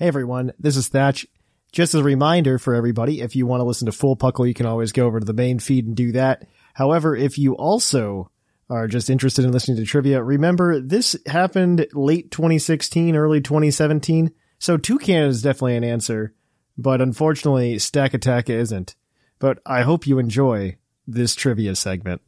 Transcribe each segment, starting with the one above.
Hey everyone, this is Thatch. Just as a reminder for everybody, if you want to listen to full Puckle, you can always go over to the main feed and do that. However, if you also are just interested in listening to trivia, remember this happened late 2016, early 2017. So Toucan is definitely an answer, but unfortunately Stack Attack isn't. But I hope you enjoy this trivia segment.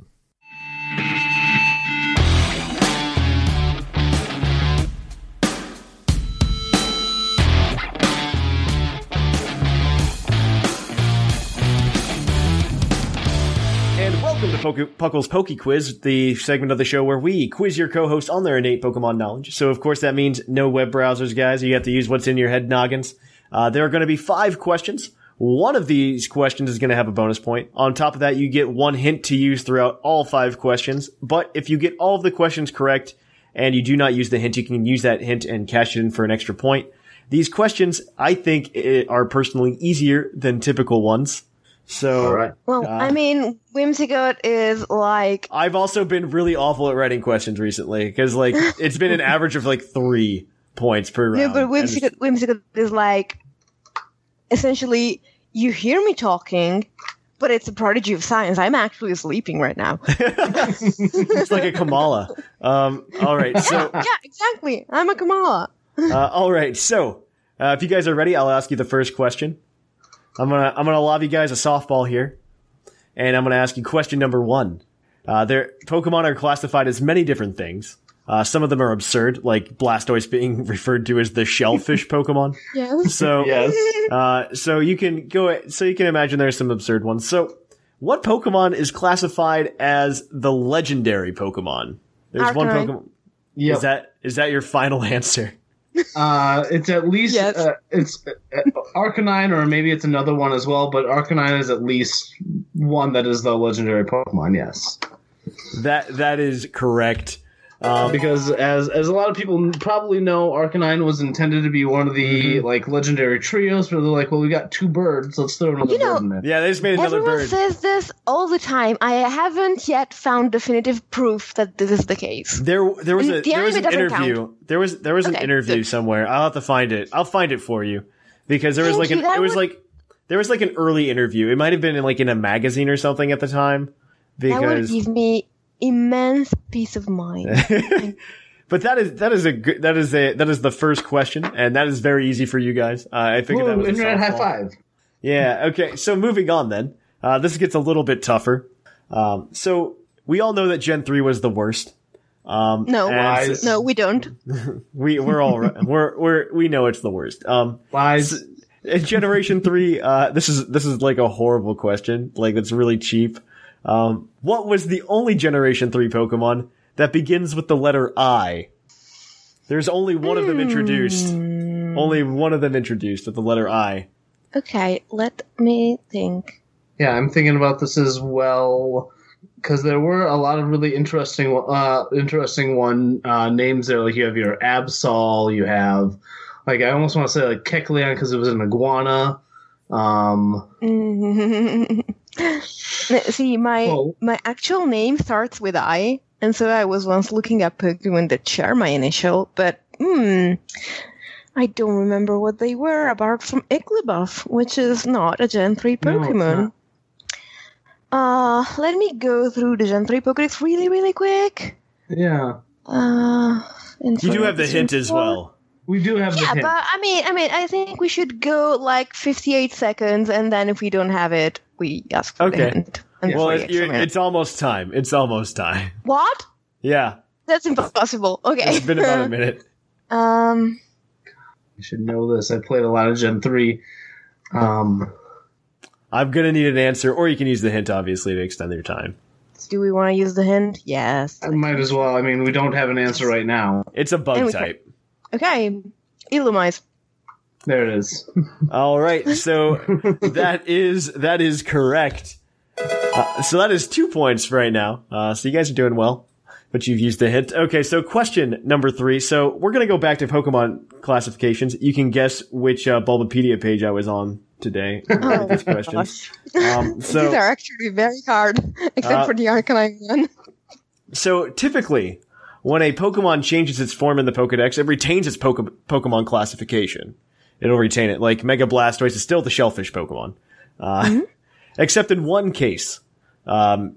Puckle's Poke Quiz, the segment of the show where we quiz your co-host on their innate Pokemon knowledge. So of course that means no web browsers, guys. You have to use what's in your head noggins. Uh, there are going to be five questions. One of these questions is going to have a bonus point. On top of that, you get one hint to use throughout all five questions. But if you get all of the questions correct and you do not use the hint, you can use that hint and cash it in for an extra point. These questions, I think, eh, are personally easier than typical ones. So, All right. Well, I mean, Whimsicott is like I've also been really awful at writing questions recently because like it's been an average of like three points per round. no, but And it's- Whimsicott, Whimsicott is like essentially you hear me talking, but it's a prodigy of science. I'm actually sleeping right now. it's like a Komala. Um, all right, so yeah, exactly. I'm a Komala. uh, all right, so uh, if you guys are ready, I'll ask you the first question. I'm gonna I'm gonna lob you guys a softball here, and I'm gonna ask you question number one. Uh, their Pokemon are classified as many different things. Uh, some of them are absurd, like Blastoise being referred to as the shellfish Pokemon. Yes. So, Yes. uh, so you can go, so you can imagine there's some absurd ones. So, what Pokemon is classified as the legendary Pokemon? There's one Pokemon. Yep. Is that is that your final answer? Uh, it's at least Yes. uh, it's uh, Arcanine, or maybe it's another one as well. But Arcanine is at least one that is the legendary Pokemon. Yes, That that is correct. Um, because as as a lot of people probably know, Arcanine was intended to be one of the Mm-hmm. like legendary trios. Where they're like, well, we got two birds, let's throw another You know- bird in there. yeah, they just made another Everyone bird. says this all the time. I haven't yet found definitive proof that this is the case. There, there was a the there was an anime doesn't interview. There was there was an interview good. somewhere. I'll have to find it. I'll find it for you because there was Thank like an it was would- like there was like an early interview. It might have been in like in a magazine or something at the time. Because That would Because give me immense peace of mind. But that is that is a good that is a that is the first question, and that is very easy for you guys. Uh, I figured that Whoa, was a internet high five. Yeah. Okay. So moving on then. Uh, this gets a little bit tougher. Um, so we all know that Gen three was the worst. Um, No, and Lies. no, we don't. we we're all right. we're we're we know it's the worst. Um, Lies. in Generation three, uh, this is this is like a horrible question. Like it's really cheap. Um, what was the only Generation three Pokemon that begins with the letter I? There's only one of them introduced. Only one of them introduced with the letter I. Okay, let me think. Yeah, I'm thinking about this as well because there were a lot of really interesting, uh, interesting one uh, names there. Like you have your Absol, you have like I almost want to say like Kecleon because it was an iguana. Um, See, my Well- my actual name starts with I, and so I was once looking up Pokemon that share my initial, but hmm, I don't remember what they were apart from Igglybuff, which is not a Gen 3 No, Pokemon. uh, let me go through the Gen 3 Pokedex really, really quick. yeah, Uh, You do have the hint as well. We do have the Yeah, hint. but I mean, I mean, I think we should go like 58 seconds, and then if we don't have it, we ask for the Okay. hint. And Well, for it, extra you're, minute. it's almost time. It's almost time. what? Yeah, That's impossible. Okay. it's been about a minute. um. I should know this. I played a lot of Gen 3. Um, I'm gonna need an answer, or you can use the hint, obviously, to extend your time. Do we want to use the hint? Yes. I might as well. I mean, we don't have an answer right now. It's a bug we can- type. Okay. Illumise. There it is. All right, so that is that is correct. Uh, so that is two points right now. Uh, so you guys are doing well, but you've used the hint. Okay, so question number three. So we're gonna go back to Pokemon classifications. You can guess which uh, Bulbapedia page I was on today with these questions. Um, These so are actually very hard, except Uh, for the Arcanine one. So typically, when a Pokemon changes its form in the Pokedex, it retains its Poke- Pokemon classification. It'll retain it. Like Mega Blastoise is still the shellfish Pokemon. Uh, except in one case. Um,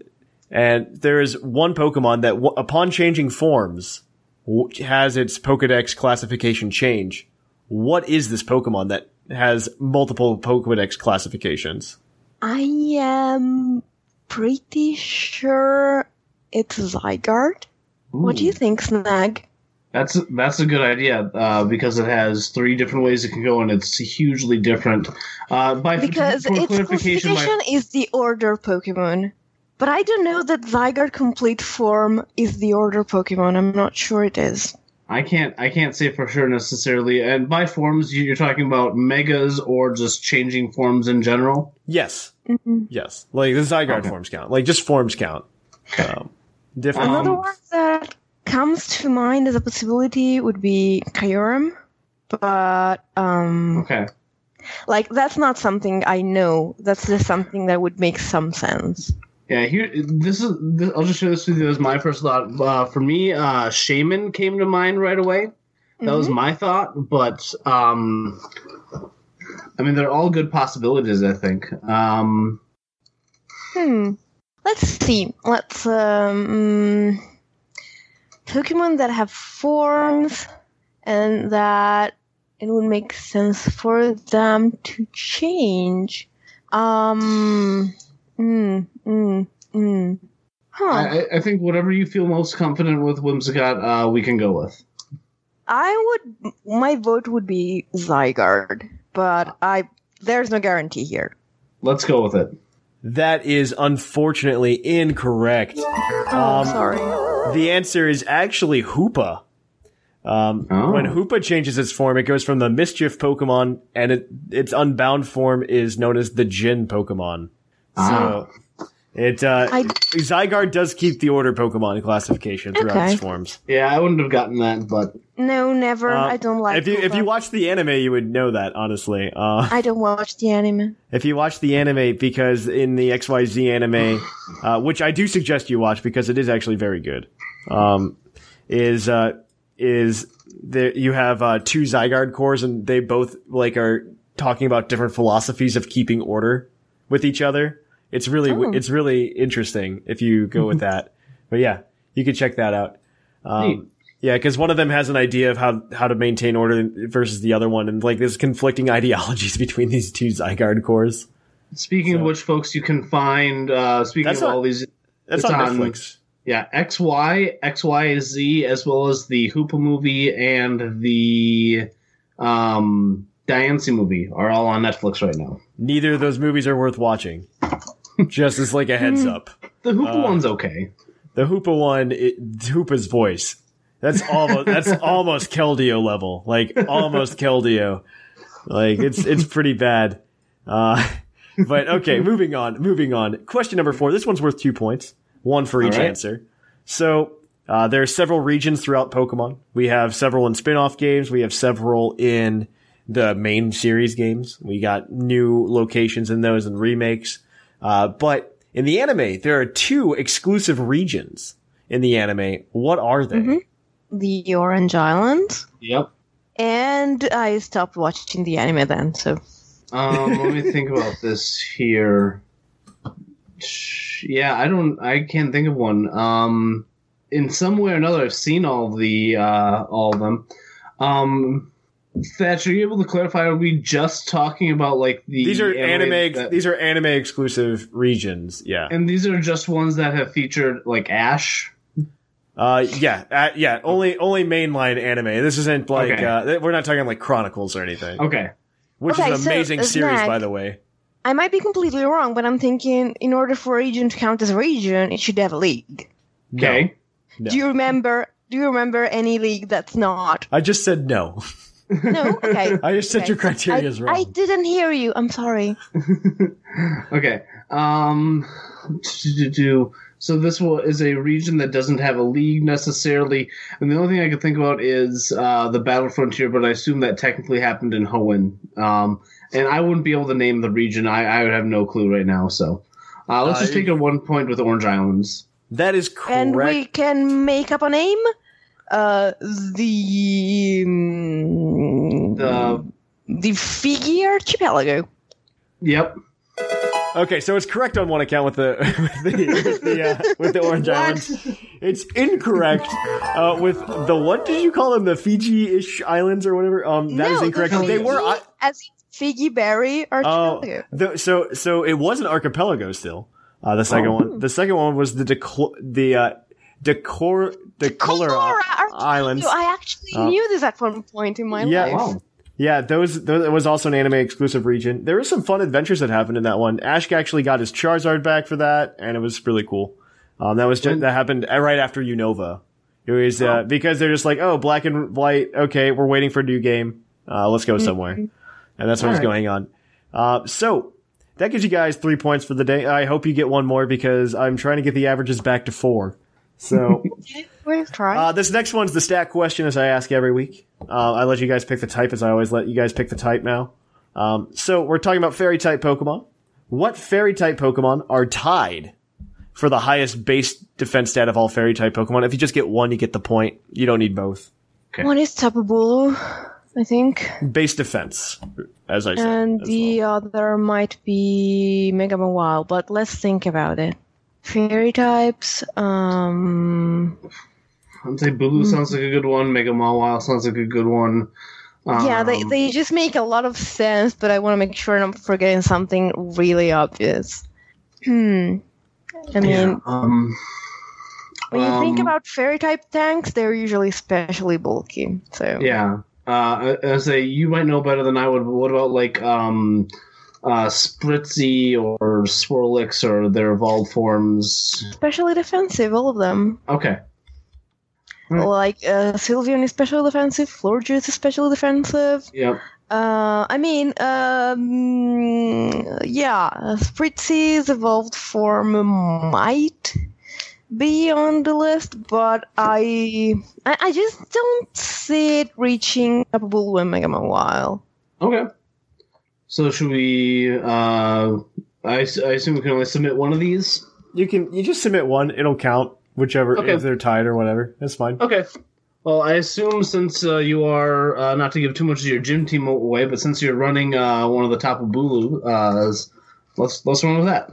and there is one Pokemon that w- upon changing forms w- has its Pokedex classification change. What is this Pokemon that has multiple Pokedex classifications? I am pretty sure it's Zygarde. What do you think, Snag? That's that's a good idea uh, because it has three different ways it can go, and it's hugely different. Uh, by Because for its clarification, classification my, is the order Pokemon. But I don't know that Zygarde complete form is the order Pokemon. I'm not sure it is. I can't I can't say for sure necessarily. And by forms, you- you're talking about megas or just changing forms in general. Yes. Yes. Like the Zygarde Okay. forms count. Like just forms count. Um, different. Another one that comes to mind as a possibility would be Kyurem. But um Okay. like that's not something I know. That's just something that would make some sense. Yeah, here this is. This, I'll just share this with you as my first thought. Uh, for me, uh, Shaymin came to mind right away. That was my thought, but um, I mean, they're all good possibilities. I think. Um, Hmm. Let's see. Let's um Pokemon that have forms and that it would make sense for them to change. Um mm, mm, mm. Huh. I, I- think whatever you feel most confident with, Whimsicott, uh, we can go with. I would my vote would be Zygarde, but I there's no guarantee here. Let's go with it. That is unfortunately incorrect. Oh, Um, sorry. The answer is actually Hoopa. Um, Oh. When Hoopa changes its form, it goes from the Mischief Pokemon, and it, its unbound form is known as the Djinn Pokemon. So it uh, I- Zygarde does keep the Order Pokemon classification throughout Okay. its forms. Yeah, I wouldn't have gotten that, but No, never. Uh, I don't like If you if you watch the anime, you would know that. Honestly, uh, I don't watch the anime. if you watch the anime, because in the XYZ anime, uh, which I do suggest you watch because it is actually very good, um, is uh, is there you have uh, two Zygarde cores and they both like are talking about different philosophies of keeping order with each other. It's really Oh. it's really interesting if you go with that. But yeah, you can check that out. Um, yeah, because one of them has an idea of how how to maintain order versus the other one, and like there's conflicting ideologies between these two Zygarde cores. speaking of which, folks, you can find. Uh, speaking That's of not- all these, That's It's on, on- Netflix. yeah, XY, XYZ, as well as the Hoopa movie and the um, Diancie movie are all on Netflix right now. Neither of those movies are worth watching. Just as like a heads up. The Hoopa Uh, one's okay. The Hoopa one, it, Hoopa's voice. That's almost that's almost Keldeo level. Like almost Keldeo. Like it's it's pretty bad. Uh, but okay, moving on. Moving on. Question number four. This one's worth two points. One for each right. answer. So uh, there are several regions throughout Pokemon. We have several in spin-off games. We have several in the main series games. We got new locations in those and remakes. Uh, but in the anime, there are two exclusive regions in the anime. What are they? The Orange Island. Yep. And I stopped watching the anime then, so Um, let me think about this here. Yeah, I don't. I can't think of one. Um, in some way or another, I've seen all the uh, all of them. Um, Thatch, are you able to clarify? Are we just talking about like the These are anime. that- these are anime exclusive regions. Yeah. and these are just ones that have featured like Ash. Uh, yeah, uh, yeah. Only, only mainline anime. This isn't like Okay. uh, we're not talking like Chronicles or anything, Okay, which Okay, is an amazing uh, series, Zach- by the way. I might be completely wrong, but I'm thinking in order for a region to count as a region, it should have a league. okay. No. Do you remember? Do you remember any league that's not? I just said no. No. Okay. I just said Okay. your criteria is wrong. I didn't hear you. I'm sorry. Okay. Um, do- do- so this will, is a region that doesn't have a league necessarily, and the only thing I could think about is uh, the Battle Frontier, but I assume that technically happened in Hoenn. Um, and I wouldn't be able to name the region. I, I would have no clue right now. So uh, let's Uh, just take a one point with Orange Islands. that is correct. And we can make up a name. Uh, the mm, The the Fiji Archipelago. yep. Okay, so it's correct on one account with the with the with the, uh, with the Orange Islands. It's incorrect uh, with the what did you call them? The Fiji-ish islands or whatever. Um, that is No, incorrect. the They were. Fiji I, as in Figy Berry oh, Archipelago. the, so so it was an archipelago still. Uh, the second Oh. one. The second one was the decor the uh, decor decolor Colora islands. I actually Oh. knew this at one point in my Yeah. life. Wow. Yeah, those, those it was also an anime exclusive region. There were some fun adventures that happened in that one. Ash actually got his Charizard back for that, and it was really cool. Um, that was just, that happened right after Unova. It was uh, because they're just like, oh, black and white. Okay, we're waiting for a new game. Uh, let's go somewhere, and that's what was Alright. going on. Uh, so that gives you guys three points for the day. I hope you get one more because I'm trying to get the averages back to four. So. We've tried. Uh, this next one's the stat question, as I ask every week. Uh, I let you guys pick the type, as I always let you guys pick the type now. Um, so we're talking about fairy type Pokemon. What fairy type Pokemon are tied for the highest base defense stat of all fairy type Pokemon? If you just get one, you get the point. You don't need both. Okay. One is Tapu Bulu, I think, Base defense, as I said. and as the other might be Mega Mawile, but let's think about it. Fairy types, um, I'd say Bulu sounds like a good one. Mega Mawile sounds like a good one. yeah, they, Um, they just make a lot of sense, but I want to make sure I'm forgetting something really obvious. Hmm. I mean, yeah, um, when you think um, about fairy type tanks, they're usually especially bulky. So Yeah. Uh, I, I say you might know better than I would. But what about like um, uh, Spritzee or Swirlix or their evolved forms? especially defensive, all of them. Okay. Right. Like uh, Sylveon is special defensive, Florges is special defensive. Yep. Uh, I mean, um, yeah, Spritzee's evolved form might be on the list, but I, I, I just don't see it reaching Bulu and Mega Mawile. Okay. So should we? Uh, I assume we can only submit one of these. You can you just submit one; it'll count whichever Okay. if they're tied or whatever. That's fine. Okay. Well, I assume since uh, you are uh, not to give too much of your gym team away, but since you're running uh, one of the Tapu Bulu, uh, let's let's run with that.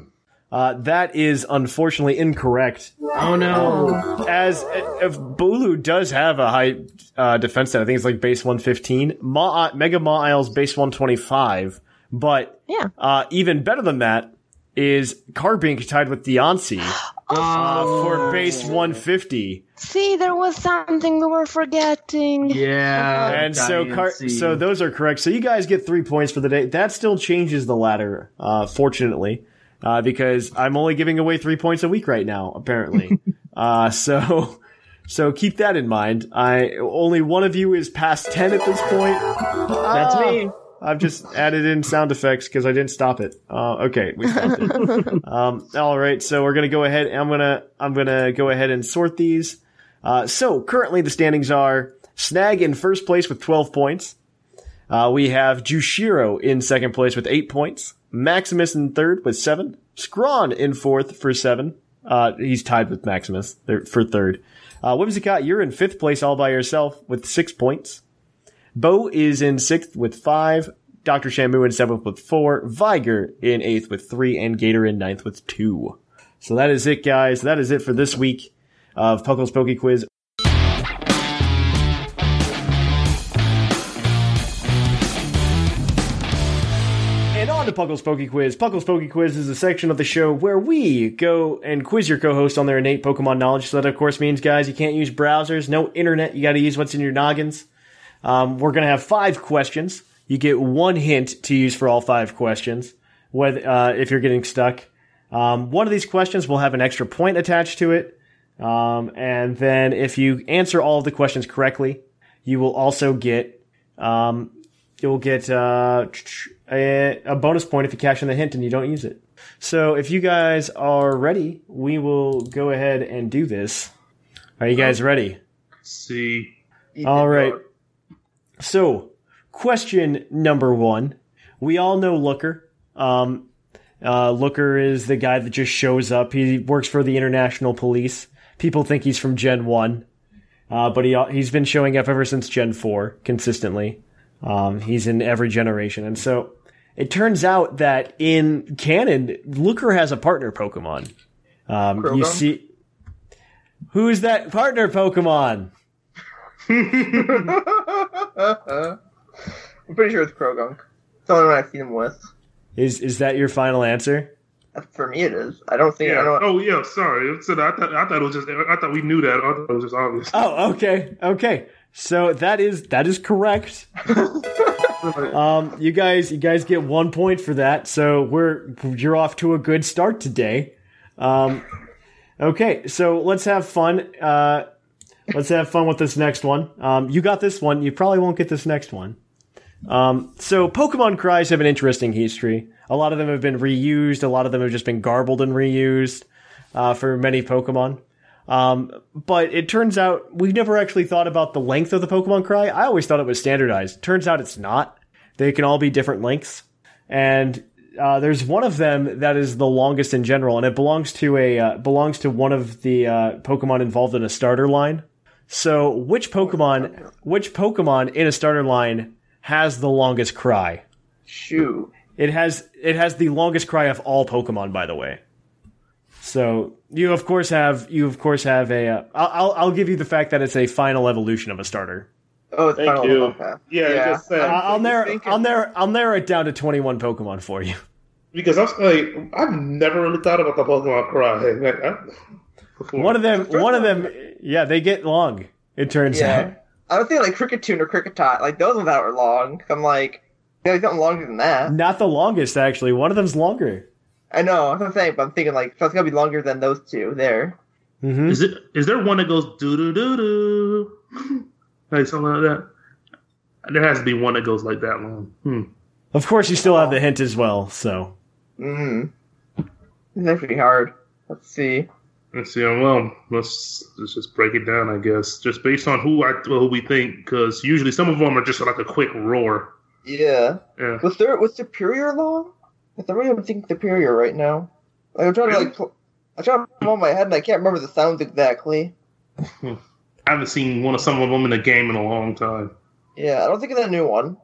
Uh, that is unfortunately incorrect. Oh no! as if Bulu does have a high uh, defense stat, I think it's like base 115. Ma- uh, Mega Mawile's base 125, but Yeah. uh, even better than that is Carbink tied with Diancie uh, for base 150. See, there was something we were forgetting. Yeah. And so, Car- so those are correct. So you guys get three points for the day. That still changes the ladder, uh, fortunately, uh, because I'm only giving away three points a week right now, apparently. uh, so, so keep that in mind. I only one of you is past ten at this point. That's me. I've just added in sound effects because I didn't stop it. Uh, okay, we stopped it. um, all right, so we're gonna go ahead. I'm gonna I'm gonna go ahead and sort these. Uh, so currently the standings are Snag in first place with 12 points. Uh, we have Jushiro in second place with eight points. Maximus in third with seven. Scrawn in fourth for seven. Uh, he's tied with Maximus for third. Uh, Whimsicott, you're in fifth place all by yourself with six points. Bo is in sixth with five. Dr. Shamu in seventh with four. Viger in eighth with three. And Gator in ninth with two. So that is it, guys. That is it for this week. of Puckle's Poke Quiz. To Puckle's Poke Quiz. Puckle's Poke Quiz is a section of the show where we go and quiz your co-host on their innate Pokemon knowledge. So that, of course, means, guys, you can't use browsers, no internet. You got to use what's in your noggins. Um, we're going to have five questions. You get one hint to use for all five questions. Whether uh, if you're getting stuck, um, one of these questions will have an extra point attached to it. Um, and then if you answer all of the questions correctly, you will also get um, you'll get uh, a, a bonus point if you cash in the hint and you don't use it. So if you guys are ready, we will go ahead and do this. Are you guys ready? See. All right. So, question number one. We all know Looker. Um, uh, Looker is the guy that just shows up. He works for the International Police. People think he's from Gen 1, uh, but he, he's been showing up ever since Gen 4 consistently. Um, he's in every generation. And so it turns out that in canon, Looker has a partner Pokemon. Um, you see. Who is that partner Pokemon? I'm pretty sure it's Croagunk. It's the only one I've seen him with. Is is that your final answer? For me, it is. I don't think. I don't. Oh yeah. Sorry. So I thought I thought it was just. I thought we knew that. I thought it was just obvious. Oh, okay, okay. So that is that is correct. um, you guys, you guys get one point for that. So we're you're off to a good start today. Um, okay, so let's have fun. Uh, let's have fun with this next one. Um, you got this one. You probably won't get this next one. Um, so Pokemon cries have an interesting history. A lot of them have been reused. A lot of them have just been garbled and reused uh, for many Pokemon. Um, but it turns out we've never actually thought about the length of the Pokemon cry. I always thought it was standardized. Turns out it's not. They can all be different lengths. And uh, there's one of them that is the longest in general, and it belongs to a uh, belongs to one of the uh, Pokemon involved in a starter line. So, which Pokemon, which Pokemon in a starter line has the longest cry? Shoot. It has it has the longest cry of all Pokemon, by the way. So you of course have you of course have a. Uh, I'll I'll- I'll give you the fact that it's a final evolution of a starter. Oh, it's Thank you. okay. Yeah, it just said- I- I'll I'm narrow thinking- I'll narrow I'll narrow it down to twenty one Pokemon for you. Because I was like, I've never really thought about the Pokemon cry. Like, I. One of them one of them yeah they get long. It turns Yeah. out. I was thinking like Kricketune or Kricketot. Like those ones that were long. I'm like, yeah, something longer than that. Not the longest actually. One of them's longer. I know. That's what I'm saying. But I'm thinking like, so it's gonna be longer than those two there. hmm Is it? Is there one that goes doo doo doo doo, like something like that? There has to be one that goes like that long. Hmm. Of course, you still have the hint as well. So Hmm. It's actually hard. Let's see. Let's see. Well, let's let's just break it down. I guess just based on who I who we think, because usually some of them are just like a quick roar. Yeah. Yeah. Was there was Serperior long? Because I really don't think Serperior right now. Like, I'm trying to like, pl- I'm trying to put them on my head and I can't remember the sounds exactly. I haven't seen one of some of them in the game in a long time. Yeah, I don't think of that new one.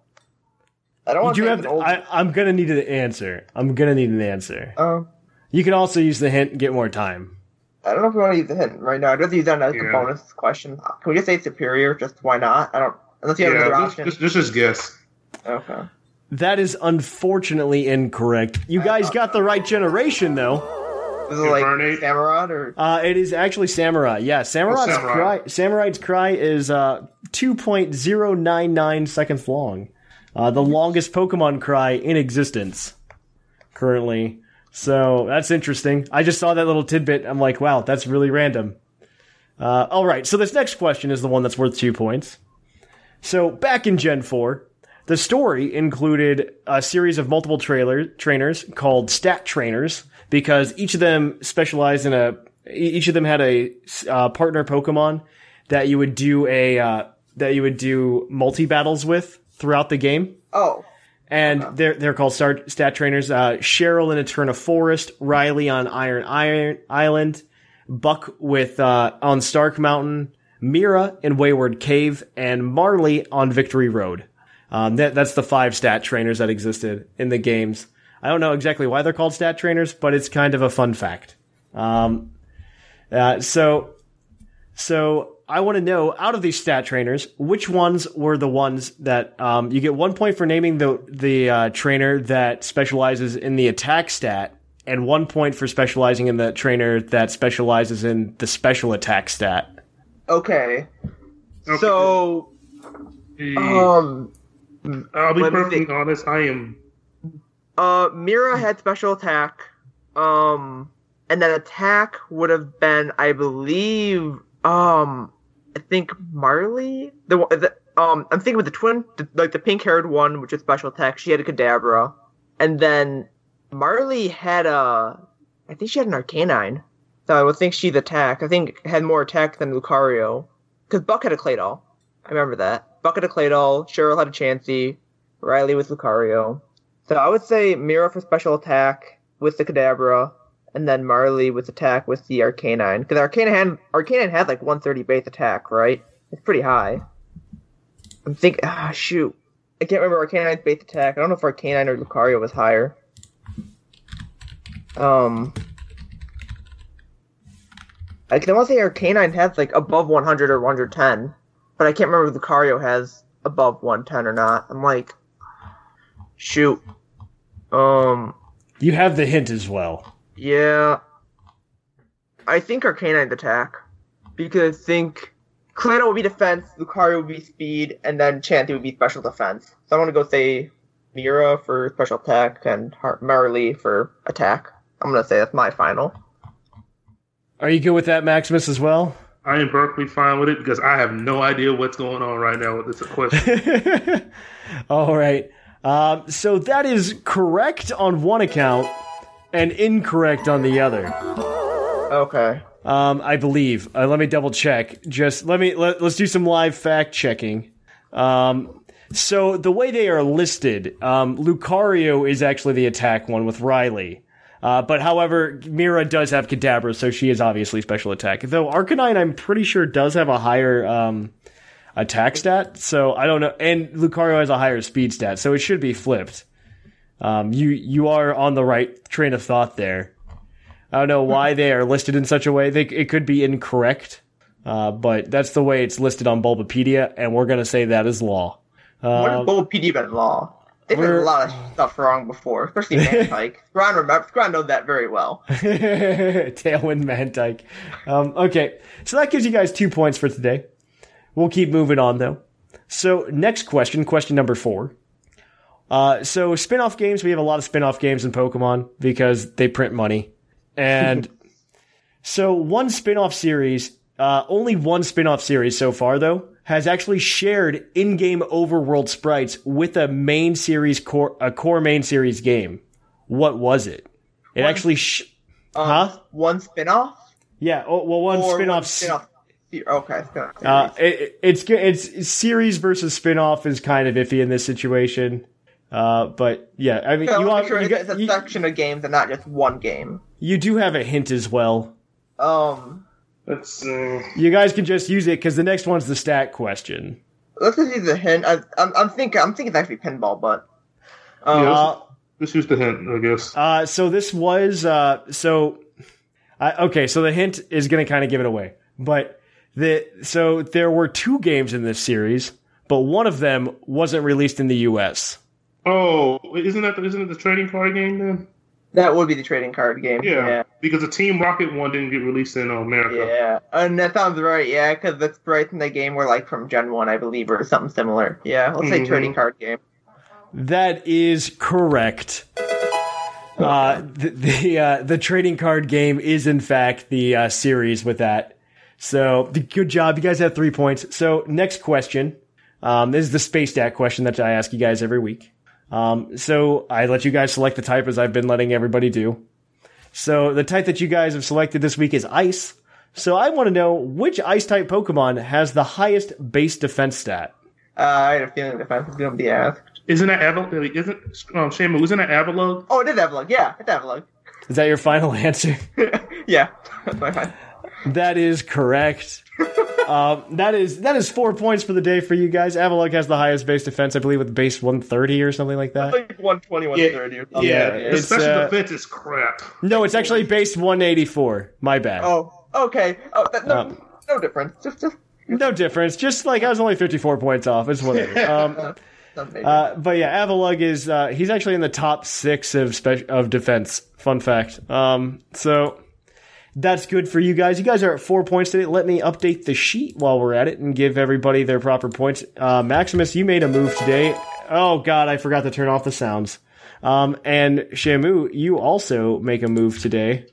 I don't want you to have. an old. I, I'm gonna need an answer. I'm gonna need an answer. Oh, You can also use the hint and get more time. I don't know if we want to use the hint right now. I'd rather use that as a bonus question. Can we just say Serperior? Just why not? I don't. Unless you have another Yeah, option. just, just just guess. Okay. That is unfortunately incorrect. You guys got the right generation though. Was it like Incarnate? Samurott or? Uh, it is actually Samurai. Yeah, Samurai's Samurai. cry. Samurai's cry is uh, 2.099 seconds long. Uh, the longest Pokemon cry in existence currently. So that's interesting. I just saw that little tidbit. I'm like, wow, that's really random. Uh, all right, so this next question is the one that's worth two points. So back in Gen 4, the story included a series of multiple trailer trainers called stat trainers because each of them specialized in a each of them had a uh, partner Pokemon that you would do a uh, that you would do multi battles with throughout the game. Oh, And they're they're called star, stat trainers. Uh, Cheryl in Eterna Forest, Riley on Iron Iron Island, Buck with uh, on Stark Mountain, Mira in Wayward Cave, and Marley on Victory Road. Um, that, that's the five stat trainers that existed in the games. I don't know exactly why they're called stat trainers, but it's kind of a fun fact. Um, uh, so So I want to know out of these stat trainers, which ones were the ones that um, you get one point for naming the the uh, trainer that specializes in the attack stat, and one point for specializing in the trainer that specializes in the special attack stat. Okay. Okay. So, um, I'll be let perfectly honest. I am. uh, Mira had special attack. Um, and that attack would have been, I believe, um, I think Marley. The, one- the um, I'm thinking with the twin, the, like the pink-haired one, which is special attack. She had a Kadabra, and then Marley had a, I think she had an Arcanine. So I would think she's attack. I think had more attack than Lucario, because Buck had a Claydol. I remember that. Buck of Claydol. Cheryl had a Chansey. Riley with Lucario. So I would say Mira for special attack with the Kadabra, and then Marley with attack with the Arcanine. Because Arcanine Arcanine had like 130 base attack, right? It's pretty high. I'm thinking, ah, shoot. I can't remember Arcanine's base attack. I don't know if Arcanine or Lucario was higher. Um, I can to say Arcanine has like above 100 or 110, but I can't remember if Lucario has above 110 or not. I'm like, shoot. Um, You have the hint as well. yeah. I think Arcanine's attack. Because I think Claydol would be defense, Lucario would be speed, and then Chansey would be special defense. So I'm gonna go say Mira for special attack and Har- Marley for attack. I'm going to say that's my final. Are you good with that, Maximus, as well? I am perfectly fine with it because I have no idea what's going on right now with this question. All right. Um, so that is correct on one account and incorrect on the other. Okay. Um, I believe. Uh, let me double check. Just let me let, let's do some live fact checking. Um, so the way they are listed, um, Lucario is actually the attack one with Riley. Uh, but however, Mira does have Kadabra, so she is obviously special attack. Though Arcanine, I'm pretty sure does have a higher um, attack stat. So I don't know, and Lucario has a higher speed stat, so it should be flipped. Um, you you are on the right train of thought there. I don't know why they are listed in such a way. They, it could be incorrect, uh, but that's the way it's listed on Bulbapedia, and we're going to say that is law. What Uh, has Bulbapedia been law? They've we're- a lot of stuff wrong before, especially Mantyke. Gron remember, Gron knows that very well. Tailwind Mantyke. Um, okay, so that gives you guys two points for today. We'll keep moving on though. So next question, question number four. Uh, so spin-off games, we have a lot of spin-off games in Pokemon because they print money. And so one spin-off series, uh, only one spin-off series so far though, has actually shared in-game overworld sprites with a main series core, a core main series game. What was it? It actually, sh- Um, Huh? One spin-off? yeah, oh, well, one Or spin-off. one spin-off. Okay, spin-off. Uh, it, it- it's. It's series versus spin-off is kind of iffy in this situation. Uh, but yeah, I mean, So you, wanna sure you, it's got- a you, section of games and not just one game. you do have a hint as well. Um, Let's uh, You guys can just use it because the next one's the stat question. let's just use a hint. I, I'm, I'm thinking, I'm thinking it's actually pinball, but um, Yeah, Uh, let's use the hint, I guess. uh, so this was uh, so. I okay, so the hint is going to kind of give it away, but the so there were two games in this series, but one of them wasn't released in the U.S. Oh, isn't that isn't it the trading card game then? That would be the trading card game. Yeah, yeah. because the Team Rocket one didn't get released in America. Yeah, and that sounds right. Yeah, because that's right in the game where like from Gen One, I believe, or something similar. Yeah, let's say Mhm. trading card game. That is correct. Uh, the the, uh, the trading card game is in fact the uh, series with that. So the- good job, you guys have three points. So next question, um, this is the space stat question that I ask you guys every week. Um, so I let you guys select the type as I've been letting everybody do. So the type that you guys have selected this week is ice. So I want to know which ice type Pokemon has the highest base defense stat. Uh, I had a feeling defense was going to be asked. Isn't that Avalugg? Isn't um, Shamu? Isn't that Avalugg? Oh, it is Avalugg. Yeah, it's Avalugg. Is that your final answer? yeah, that's my fine. That is correct. Um, that is that is four points for the day for you guys. Avalugg has the highest base defense, I believe, with base 130 or something like that. Like 120, 130 or something. Yeah, The it's, special uh, defense is crap. No, it's actually base 184. My bad. Oh, okay. Oh, that, no, Um, no difference. Just, just No difference. Just like I was only 54 points off. It's whatever. Um, uh, but yeah, Avalugg is uh, he's actually in the top six of spe- of defense. Fun fact. Um, so that's good for you guys. You guys are at four points today. Let me update the sheet while we're at it and give everybody their proper points. Uh, Maximus, you made a move today. Oh God, I forgot to turn off the sounds. Um, and Shamu, you also make a move today.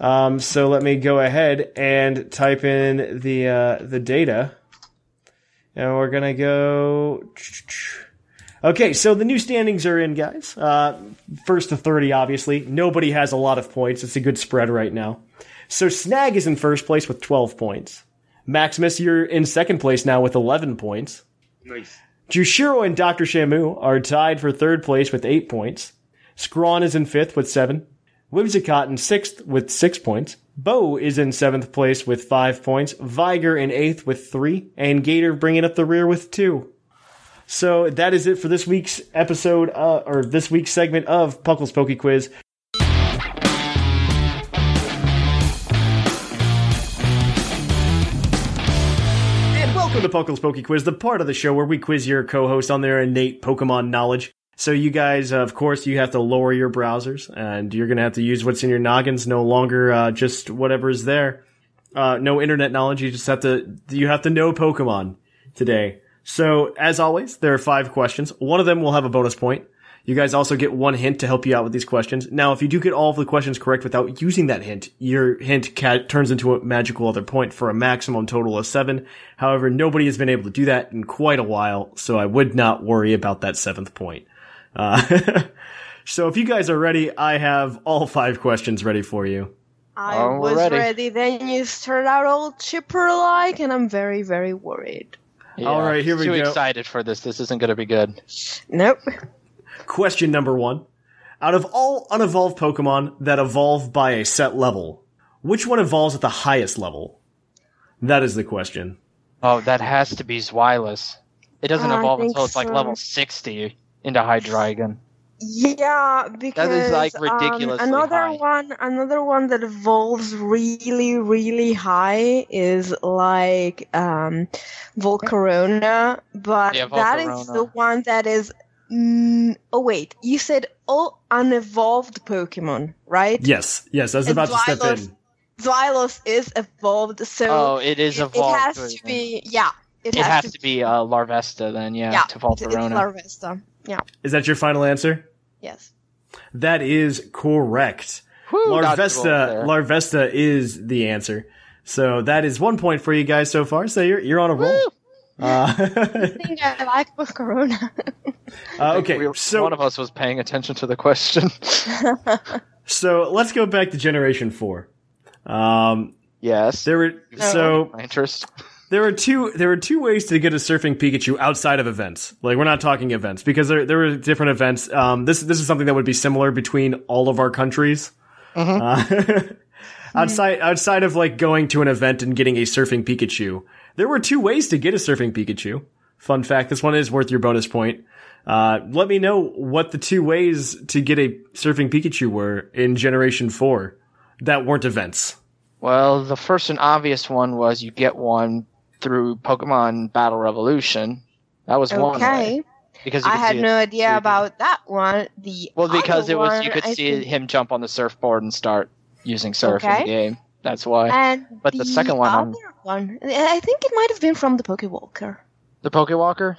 Um, so let me go ahead and type in the uh, the data, and we're gonna go. Okay, so the new standings are in, guys. Uh, first to thirty, obviously. Nobody has a lot of points. It's a good spread right now. So Snag is in first place with twelve points. Maximus, you're in second place now with eleven points. Nice. Jushiro and Dr. Shamu are tied for third place with eight points. Scrawn is in fifth with seven. Whimsicott in sixth with six points. Bo is in seventh place with five points. Viger in eighth with three. And Gator bringing up the rear with two. So that is it for this week's episode, uh, or this week's segment of Puckle's Poke Quiz. Puckle's Poke Quiz, the part of the show where we quiz your co-host on their innate Pokemon knowledge. So you guys, uh, of course, you have to lower your browsers, and you're going to have to use what's in your noggins, no longer uh, just whatever's there. Uh, no internet knowledge. You just have to you have to know Pokemon today. So as always, there are five questions. One of them will have a bonus point. You guys also get one hint to help you out with these questions. Now, if you do get all of the questions correct without using that hint, your hint ca- turns into a magical other point for a maximum total of seven. However, nobody has been able to do that in quite a while, so I would not worry about that seventh point. Uh, so if you guys are ready, I have all five questions ready for you. I Oh, we're was ready. ready. Then you start out all chipper like, and I'm very, very worried. All right, here we too go. excited for this. This isn't going to be good. Nope. Question number one. Out of all unevolved Pokemon that evolve by a set level, which one evolves at the highest level? That is the question. Oh, that has to be Zweilous. It doesn't I evolve think until it's like level 60 into Hydreigon. Yeah, because like, um, another high. one, another one that evolves really, really high is like um, Volcarona, but Yeah, that is the one that is. Mm, oh wait, you said all unevolved Pokemon, right? Yes, yes, I was And about to step in. Zweilous is evolved, so Oh, it is it, it has to- to be. Yeah, It has to be uh, Larvesta then, yeah, Yeah, to it's, it's Larvesta. Yeah. Is that your final answer? Yes. That is correct. Whew, dodged a bullet Larvesta. Larvesta is the answer. So that is one point for you guys so far. So you're you're on a roll. Woo! Uh, I think I like Volcarona. uh, okay, We- so one of us was paying attention to the question. so let's go back to Generation Four. Um, yes. there were so My interest. there were two there were two ways to get a surfing Pikachu outside of events. Like we're not talking events because there there were different events. Um, this this is something that would be similar between all of our countries. Uh, outside outside of like going to an event and getting a surfing Pikachu, there were two ways to get a surfing Pikachu. Fun fact: this one is worth your bonus point. Uh, let me know what the two ways to get a surfing Pikachu were in Generation Four that weren't events. Well, the first and obvious one was you get one through Pokemon Battle Revolution. That was one okay. way. Because you I had see it- no idea see- about that one. The Well, because it was you could I see think- him jump on the surfboard and start using surf in the game. That's why. And But the second one, other I'm- one, I think it might have been from the Pokewalker. The Pokewalker?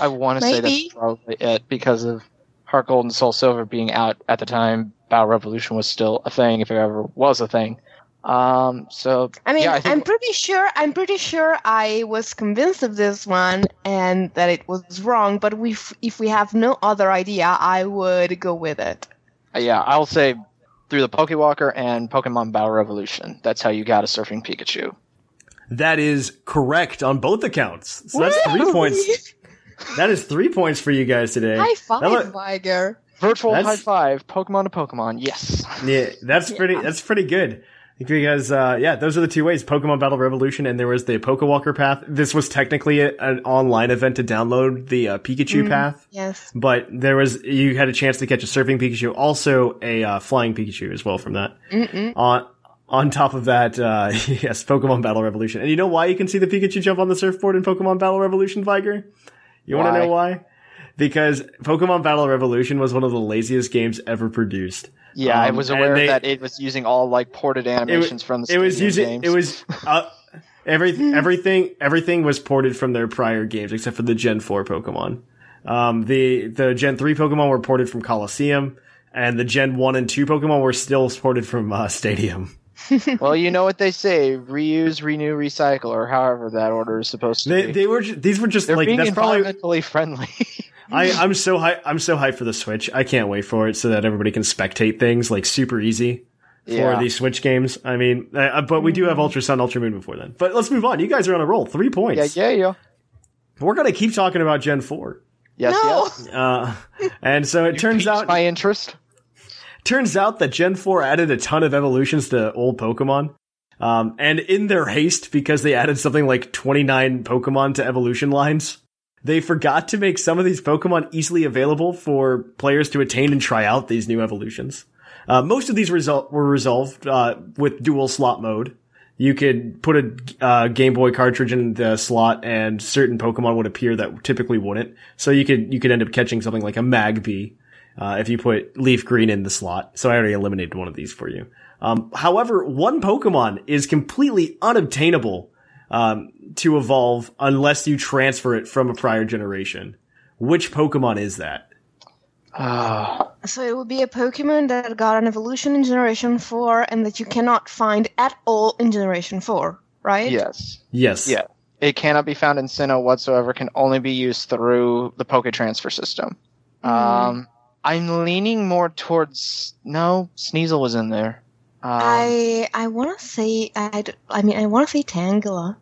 I want to say that's probably it because of Heart Gold and Soul Silver being out at the time Battle Revolution was still a thing, if it ever was a thing. Um, so I mean, yeah, I think I'm pretty sure. I'm pretty sure I was convinced of this one and that it was wrong. But we, if we have no other idea, I would go with it. yeah, I'll say through the Pokewalker and Pokemon Battle Revolution. That's how you got a surfing Pikachu. That is correct on both accounts. So that's three points. That is three points for you guys today. High five, That look- Viger. Virtual That's- high five, Pokemon to Pokemon. Yes. yeah, that's pretty. That's pretty good. Because uh, yeah, those are the two ways: Pokemon Battle Revolution, and there was the Pokewalker path. This was technically a, an online event to download the uh, Pikachu path, Yes. but there was you had a chance to catch a surfing Pikachu, also a uh, flying Pikachu as well from that. Mm-mm. On on top of that, uh, yes, Pokemon Battle Revolution. And you know why you can see the Pikachu jump on the surfboard in Pokemon Battle Revolution, Viger? You want to know why? Because Pokemon Battle Revolution was one of the laziest games ever produced. Yeah, I Um, was aware they- that it was using all like ported animations from the it was using games. it was uh, everything everything everything was ported from their prior games except for the Gen 4 Pokemon. Um, the the Gen 3 Pokemon were ported from Colosseum and the Gen 1 and 2 Pokemon were still ported from uh, Stadium. well, you know what they say: reuse, renew, recycle, or however that order is supposed to They be. they were ju- these were just They're like being that's probably environmentally friendly. I I'm so hy- I'm so hyped for the Switch. I can't wait for it so that everybody can spectate things like super easy. For Yeah. these Switch games, I mean, uh, but we do have Ultra Sun, Ultra Moon before then. But let's move on. You guys are on a roll. Three points. yeah, yeah. yeah. We're gonna keep talking about Gen Four. Yes, No. yes. Uh, and so it turns out my interest. turns out that Gen 4 added a ton of evolutions to old Pokemon. Um, and in their haste, because they added something like 29 Pokemon to evolution lines, they forgot to make some of these Pokemon easily available for players to attain and try out these new evolutions. Uh, most of these result were resolved uh, with dual slot mode. You could put a uh, Game Boy cartridge in the slot, and certain Pokemon would appear that typically wouldn't. So you could you could end up catching something like a Magby uh, if you put Leaf Green in the slot. So I already eliminated one of these for you. Um, however, one Pokemon is completely unobtainable um, to evolve unless you transfer it from a prior generation. Which Pokemon is that? Ah, So it would be a Pokemon that got an evolution in Generation 4 and that you cannot find at all in Generation 4, right? yes. Yes. Yeah. It cannot be found in Sinnoh whatsoever, can only be used through the Poke Transfer system. Um, I'm leaning more towards. No, Sneasel was in there. Um, I, I I want to say I, I mean I want to say Tangela.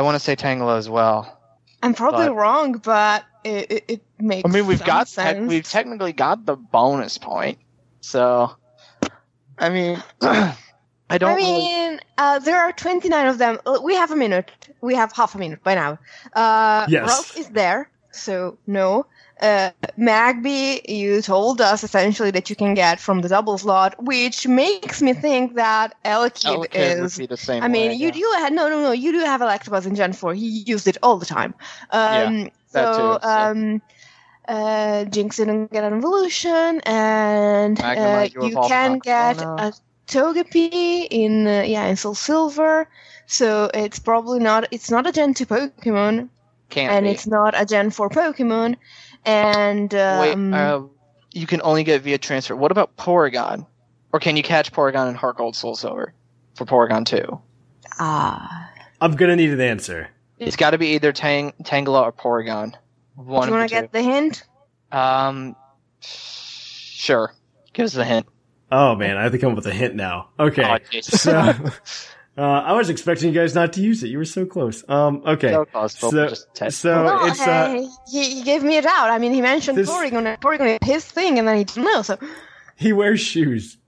Want to say Tangela as well. I'm probably But- wrong, but it, it, it makes. I mean, we've some got te- we've technically got the bonus point, so I mean, I don't. I really- mean, uh, there are 29 of them. We have a minute. We have half a minute by now. Uh, Yes. Ralph is there, so no. Uh, Magby, you told us essentially that you can get from the double slot, which makes me think that Elekid is. be the same I mean, way, you yeah. do have no, no, no. You do have Electabuzz in Gen 4. He used it all the time. Um, that so, too, so. um, uh, Jynx didn't get an evolution, and uh, you can get a Togepi in uh, yeah in Soul Silver. So it's probably not. It's not a Gen 2 Pokemon, can't and be. it's not a Gen 4 Pokemon. And Wait, um, uh, you can only get via transfer. What about Porygon? Or can you catch Porygon in Heart Gold Soul Silver for Porygon 2? ah, I'm gonna need an answer. It's got to be either Tang- Tangela or Porygon. One do you want to get the hint? Um, sure. Give us the hint. Oh man, I have to come up with a hint now. Okay. Oh, so, uh, I was expecting you guys not to use it. You were so close. Um, okay. So So, we'll just test. so no, it's uh, he, he gave me a doubt. I mean, he mentioned This- Porygon. Porygon is his thing, and then he didn't know. So he wears shoes.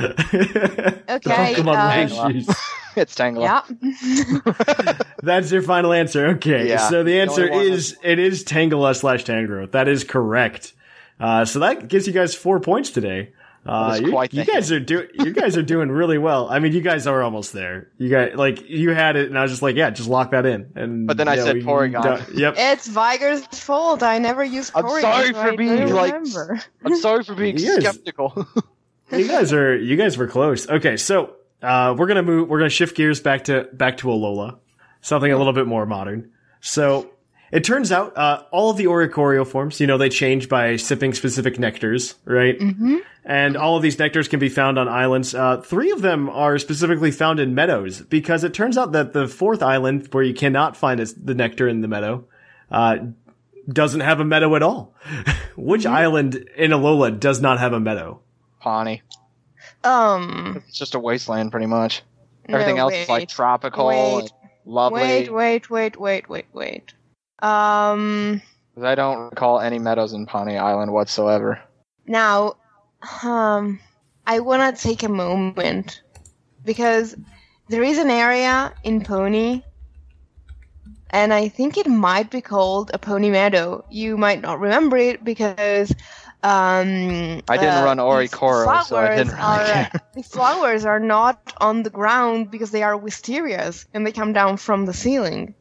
Okay, Pokemon uh, wears Tangela. shoes. it's Tangela. yeah. That's your final answer. Okay. Yeah. so the The answer only is it is Tangela slash Tangrowth. That is correct. Uh, so that gives you guys four points today. Uh, you, quite you guys are doing you guys are doing really well. I mean, you guys are almost there. You guys like you had it, and I was just like, yeah, just lock that in. And But then I yeah, said we- Porygon. don't- Yep. It's Viger's fault. I never used I'm Porygon. sorry for being, like, remember. I'm sorry for being You guys- skeptical. you guys are you guys were close. Okay, so uh, we're gonna move. We're gonna shift gears back to back to Alola, something a little bit more modern. So it turns out uh, all of the Oricorio forms, you know, they change by sipping specific nectars, right? Mm-hmm. And all of these nectars can be found on islands. Uh, three of them are specifically found in meadows because it turns out that the fourth island, where you cannot find the nectar in the meadow, uh, doesn't have a meadow at all. Which island in Alola does not have a meadow? Poni. Um. It's just a wasteland, pretty much. no, Everything else is like tropical wait, lovely. Wait, wait, wait, wait, wait, wait. Um. I don't recall any meadows in Poni Island whatsoever. Now, um, I want to take a moment because there is an area in Poni, and I think it might be called a Poni Meadow. You might not remember it because um, I didn't uh, run Oricorio, so I didn't really are- care. the flowers are not on the ground because they are wisterias and they come down from the ceiling.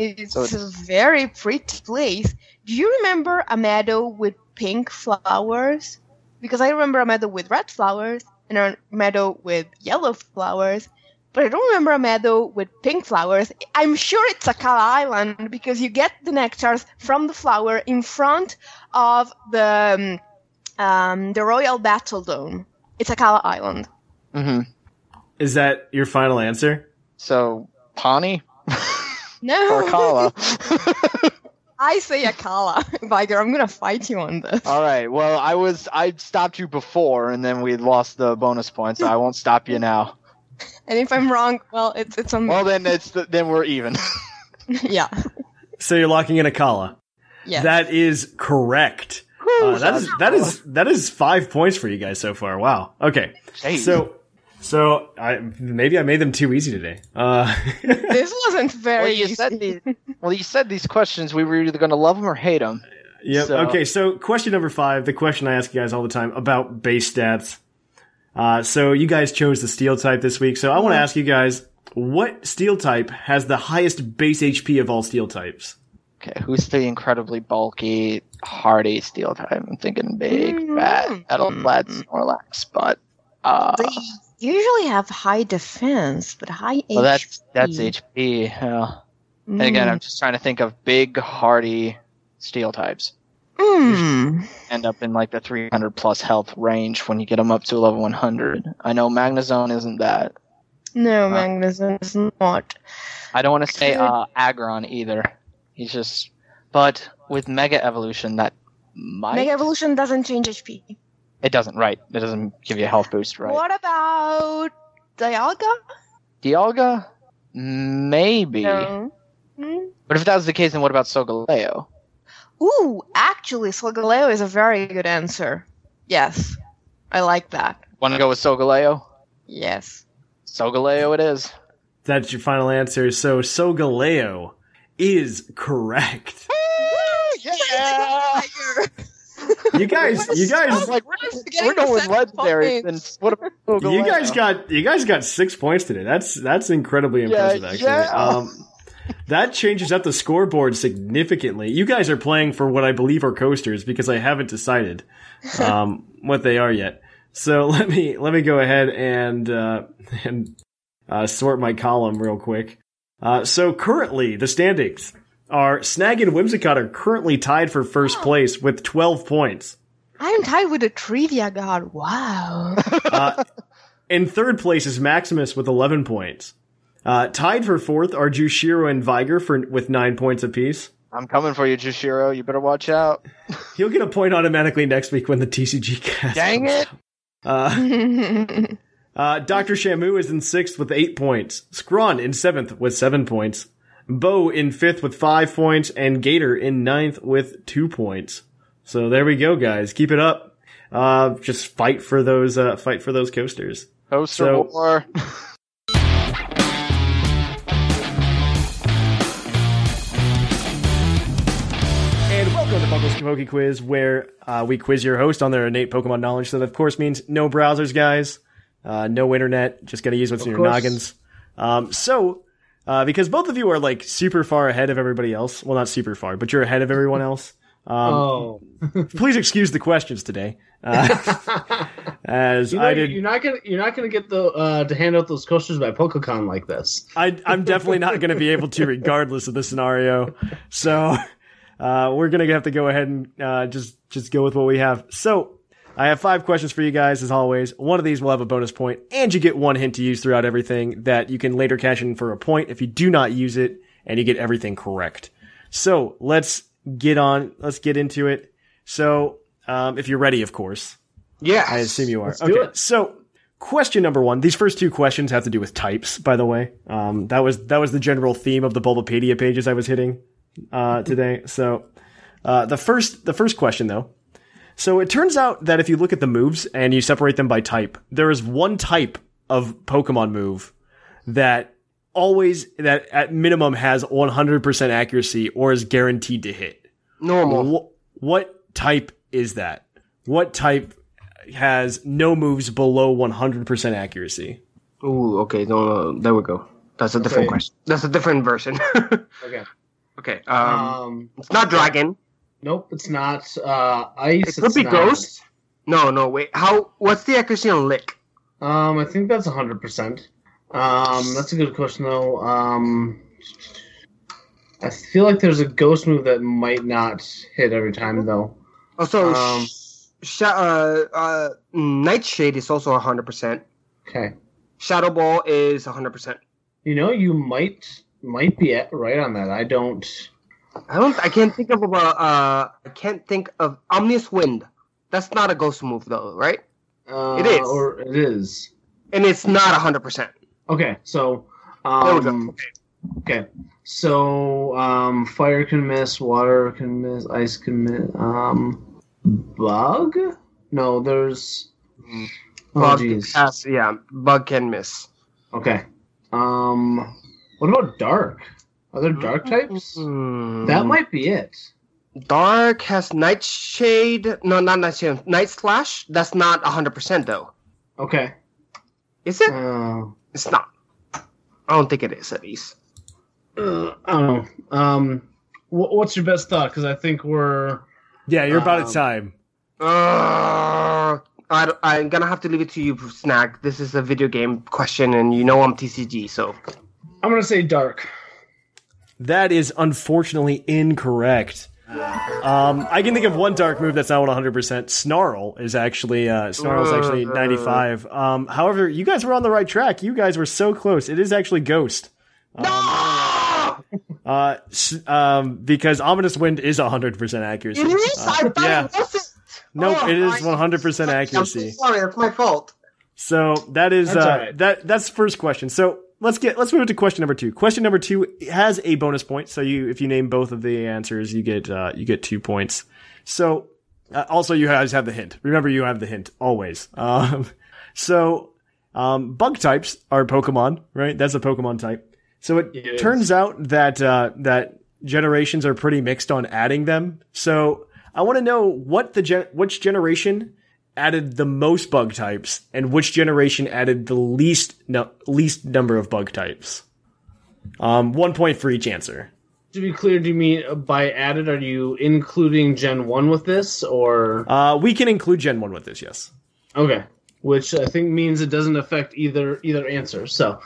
It's So a very pretty place. Do you remember a meadow with pink flowers? Because I remember a meadow with red flowers and a meadow with yellow flowers, but I don't remember a meadow with pink flowers. I'm sure it's Akala Island because you get the nectars from the flower in front of the um, um, the Royal Battle Dome. It's Akala Island. hmm Is that your final answer? So Poni No, or Kala? I say Akala, Viger. I'm gonna fight you on this. All right. Well, I was I stopped you before, and then we lost the bonus points. So I won't stop you now. And if I'm wrong, well, it's it's on. Well, then it's the, then we're even. yeah, So you're locking in Akala. yeah. That is correct. Uh, that is that is that is five points for you guys so far. Wow. Okay. Jeez. So so I maybe I made them too easy today. Uh, this wasn't very. well, you easy. said these. Well, you said these questions. We were either going to love them or hate them. Yep. So- Okay. So question number five, the question I ask you guys all the time about base stats. Uh, so you guys chose the steel type this week. So I want to ask you guys, what steel type has the highest base HP of all steel types? Okay, who's the incredibly bulky, hardy steel type? I'm thinking big, fat, metal clad Snorlax, but uh, They usually have high defense, but high HP. well, that's that's HP. HP. Yeah. And again, I'm just trying to think of big, hardy steel types. Mm. End up in like the 300 plus health range when you get them up to level 100. I know Magnezone isn't that. No, Uh, Magnus is not. I don't want to say uh, Aggron either. He's just, but with Mega Evolution, that might. Mega Evolution doesn't change HP. It doesn't, right? It doesn't give you a health boost, right? What about Dialga? Dialga, maybe. No. Hmm? But if that was the case, then what about Solgaleo? Ooh, actually, Solgaleo is a very good answer. Yes, I like that. Want to go with Solgaleo? Yes. Solgaleo it is. That's your final answer. So Solgaleo is correct. Yeah! You guys, you guys, like, we're, we're going seven legendary. Then what about Solgaleo? you guys got you guys got six points today. That's that's incredibly impressive. Actually, yeah. um, that changes up the scoreboard significantly. You guys are playing for what I believe are coasters because I haven't decided um, what they are yet. So let me let me go ahead and uh, and uh, sort my column real quick. Uh, so currently the standings are Snag and Whimsicott are currently tied for first place with twelve points. I'm tied with a trivia god. Wow. Uh, in third place is Maximus with 11 points. Uh, tied for fourth are Jushiro and Viger for with nine points apiece. I'm coming for you, Jushiro. You better watch out. He'll get a point automatically next week when the TCG cast. Dang comes it! Uh, uh, Dr. Shamu is in sixth with eight points. Scrawn in seventh with seven points. Bo in fifth with five points. And Gator in ninth with two points. So there we go, guys. Keep it up. Uh, just fight for those, uh, fight for those coasters. Coaster So- War. And welcome to the Buckles Poke Quiz, where uh, we quiz your host on their innate Pokemon knowledge. So that, of course, means no browsers, guys, uh, no internet. Just got to use what's in your course. noggins. Um, so, uh, because both of you are like super far ahead of everybody else, well, not super far, but you're ahead of everyone else. Um, Oh, Please excuse the questions today, uh, as you know, I did. you're not gonna you're not gonna get the uh, to hand out those coasters by PokeCon like this. I, I'm definitely not going to be able to, regardless of the scenario. So uh, we're going to have to go ahead and uh, just just go with what we have. So I have five questions for you guys, as always. One of these will have a bonus point, and you get one hint to use throughout everything that you can later cash in for a point if you do not use it, and you get everything correct. So let's get on. Let's get into it. So um, if you're ready, of course. Yeah, I assume you are. Okay. So, question number one. These first two questions have to do with types, by the way. Um, that was that was the general theme of the Bulbapedia pages I was hitting uh, today. So, uh, the first the first question though. So it turns out that if you look at the moves and you separate them by type, there is one type of Pokemon move that always that at minimum has 100% accuracy or is guaranteed to hit. Normal. Wh- what type is that? what type has no moves below 100% accuracy? Ooh, okay. No, no, there we go. That's a different Okay. question. That's a different version. Okay. okay. Um, Um, it's not dragon. Nope, it's not. Uh, ice. It could it's be not. ghost. No, no. Wait. How? What's the accuracy on lick? Um, I think that's hundred percent. Um, that's a good question though. Um, I feel like there's a ghost move that might not hit every time though. Oh, so Um, sh- uh, uh, Nightshade is also hundred percent. Okay. Shadow Ball is hundred percent. You know, you might might be at, right on that. I don't. I don't. I can't think of a. Uh, I can't think of Ominous Wind. That's not a ghost move though, right? Uh, It is. or it is. And it's not hundred percent. Okay, so There we go. um, okay, so um, fire can miss, water can miss, ice can miss. Um, bug? No, there's. Oh Bug has- yeah, bug can miss. Okay. Um, what about dark? Are there dark types? That might be it. Dark has Nightshade. No, not Nightshade. Night Slash. That's not hundred percent though. Okay. Is it? Uh, It's not. I don't think it is at least. uh, I don't know. Um, wh- what's your best thought? Because I think we're. Yeah, you're about Um, at time. Uh, I, I'm gonna have to leave it to you, Snag. This is a video game question, and you know I'm TCG, so I'm gonna say dark. That is unfortunately incorrect. Um, I can think of one dark move that's not 100%. Snarl is actually uh, Snarl's actually 95. Um, however, you guys were on the right track. You guys were so close. It is actually Ghost. Um, uh, um, because Ominous Wind is 100% accuracy. it is. Uh, I thought yeah. it wasn't. Nope, Oh, it is I- 100% I'm so accuracy. sorry, that's my fault. So that is That's uh, all right. that that's the first question. So let's get let's move to question number two. Question number two has a bonus point. So you if you name both of the answers, you get uh, you get two points. So uh, also you guys have the hint. Remember, you have the hint always. Um, so um, bug types are Pokemon, right? That's a Pokemon type. So it It is. turns out that uh, that generations are pretty mixed on adding them. So I want to know what the gen- which generation added the most bug types and which generation added the least no- least number of bug types. Um, one point for each answer. To be clear, do you mean by added? Are you including Gen One with this, or Uh, we can include Gen One with this, yes. okay? Which I think means it doesn't affect either either answer. So,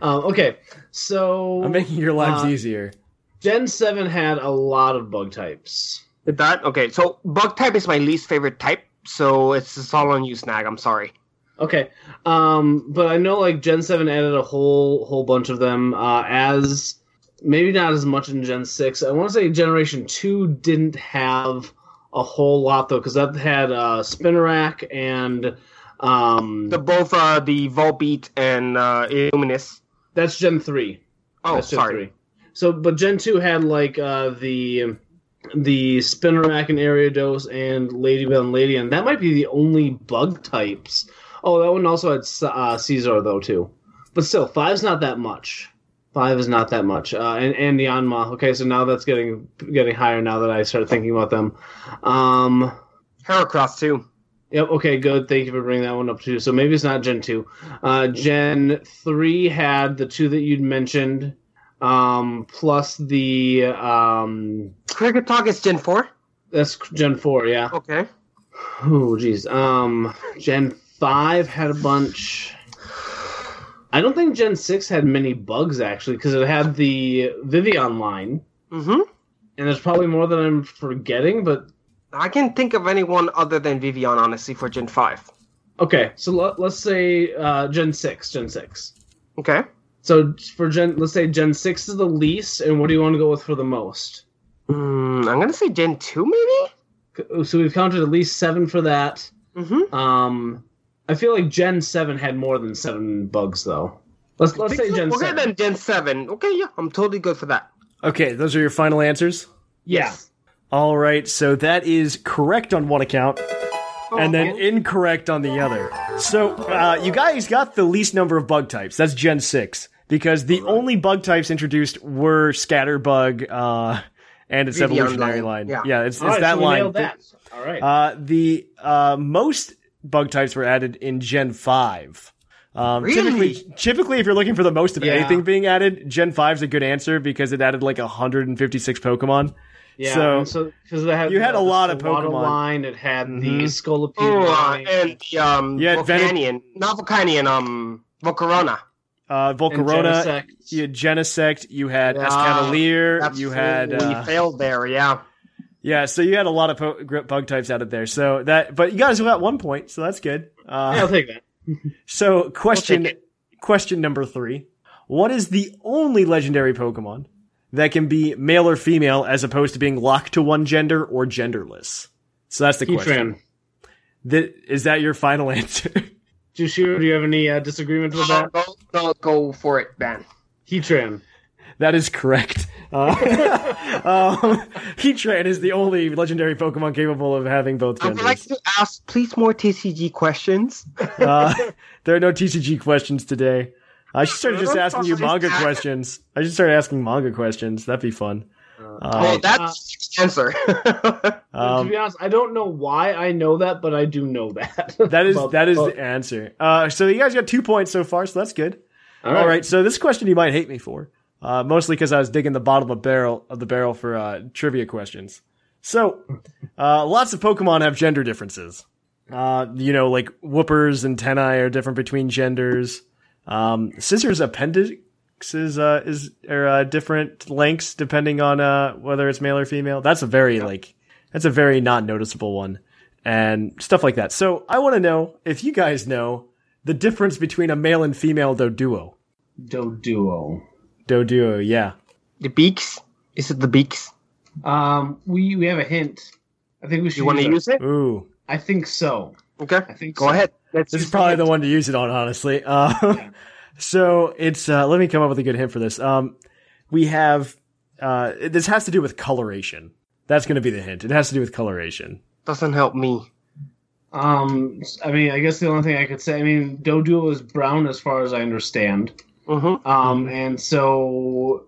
um, okay. So I'm making your lives uh, easier. Gen Seven had a lot of bug types. Did that? Okay, so bug type is my least favorite type, so it's, it's all on you, Snag. I'm sorry. Okay, um, but I know like Gen Seven added a whole whole bunch of them. Uh, as maybe not as much in Gen Six. I want to say Generation Two didn't have a whole lot though, because that had uh, Spinarak and um, The both uh, the Volbeat and uh, Illumise. that's Gen Three. Oh, That's Gen sorry. three. So, but Gen two had like uh, the the Spinarak and Ariados and Ledyba and Ledian. That might be the only bug types. Oh, that one also had uh, Scyther though too. But still, five's not that much. Five is not that much. Uh, and and Yanma. Okay, so now that's getting getting higher. Now that I start thinking about them. Um, Heracross too. Yep. Okay. Good. Thank you for bringing that one up too. So maybe it's not Gen two. Uh, Gen three had the two that you'd mentioned, um, plus the um, Kricketot is Gen 4. that's Gen four. Yeah. Okay. Oh, geez. Um, Gen five had a bunch. I don't think Gen six had many bugs actually, because it had the Vivillon line, Mm-hmm. and there's probably more than I'm forgetting. But I can think of anyone other than Vivillon, honestly, for Gen 5. okay, so let, let's say uh, Gen six. Gen six. Okay. So for Gen, let's say Gen six is the least, and what do you want to go with for the most? Mm, I'm gonna say Gen 2, maybe? So we've counted at least seven for that. Mm-hmm. Um, I feel like Gen seven had more than seven bugs though. Let's let's say Gen okay, seven. then Gen 7. Okay, yeah, I'm totally good for that. Okay, those are your final answers. Yeah. All right, so that is correct on one account, and then Oh. incorrect on the other. So uh, you guys got the least number of bug types. That's Gen six because the only bug types introduced were Scatterbug uh, and its Vivillon evolutionary line, line. yeah. it's, it's All right, that so line. that. All right. Uh, the uh, most bug types were added in Gen five. Um, Really? Typically, typically, if you're looking for the most of Yeah. anything being added, Gen 5 is a good answer because it added like 156 Pokemon. yeah. so- and so because they had You had the, a lot of the Waddle Pokemon. line. It had the Mhm. Scolipede Oh, uh, line. and the um, You had Venom- not Volcanion, um, Volcarona. Uh, Volcarona, Genesect. you had Genesect, you had Yeah, Escavalier, you had Absolutely uh, failed there. Yeah. yeah. So you had a lot of po- gr- bug types out of there. So that, but you guys got one point, so that's good. Uh, yeah, I'll take that. So question take question number three. What is the only legendary Pokemon that can be male or female as opposed to being locked to one gender or genderless? So that's the question. Heatran. Th- is that your final answer? Jushiro, do you have any uh, disagreement with that? Go, go, go for it, Ben. Heatran. that is correct. Uh, um, Heatran is the only legendary Pokemon capable of having both I would genders. like to ask, please, more TCG questions. Uh, there are no TCG questions today. I should start just asking you manga questions. I should start asking manga questions. That'd be fun. oh, Uh, that's the answer. um, to be honest, I don't know why I know that, but I do know that. That is But- that is but- the answer. Uh, so you guys got two points so far, so that's good. all All right. So this question you might hate me for, uh, mostly because I was digging the bottom of the barrel of the barrel for uh, trivia questions. So, uh, lots of Pokemon have gender differences. Uh, you know, like whoopers and tenai are different between genders. Um, Scizor's appendixes uh, is are uh, different lengths depending on uh, whether it's male or female. That's a very like that's a very not noticeable one, and stuff like that. So I want to know if you guys know the difference between a male and female Doduo. Doduo. Doduo, yeah. the beaks? Is it the beaks? Um, we we have a hint. I think we should. You want to use it? Ooh, I think so. Okay. I think Go so. ahead. Let's this is probably the hint. one to use it on, honestly. Uh, so it's uh, let me come up with a good hint for this. Um, we have uh, this has to do with coloration. That's going to be the hint. It has to do with coloration. Doesn't help me. Um, I mean, I guess the only thing I could say, I mean, Doduo is brown as far as I understand. Mm-hmm. Um, and so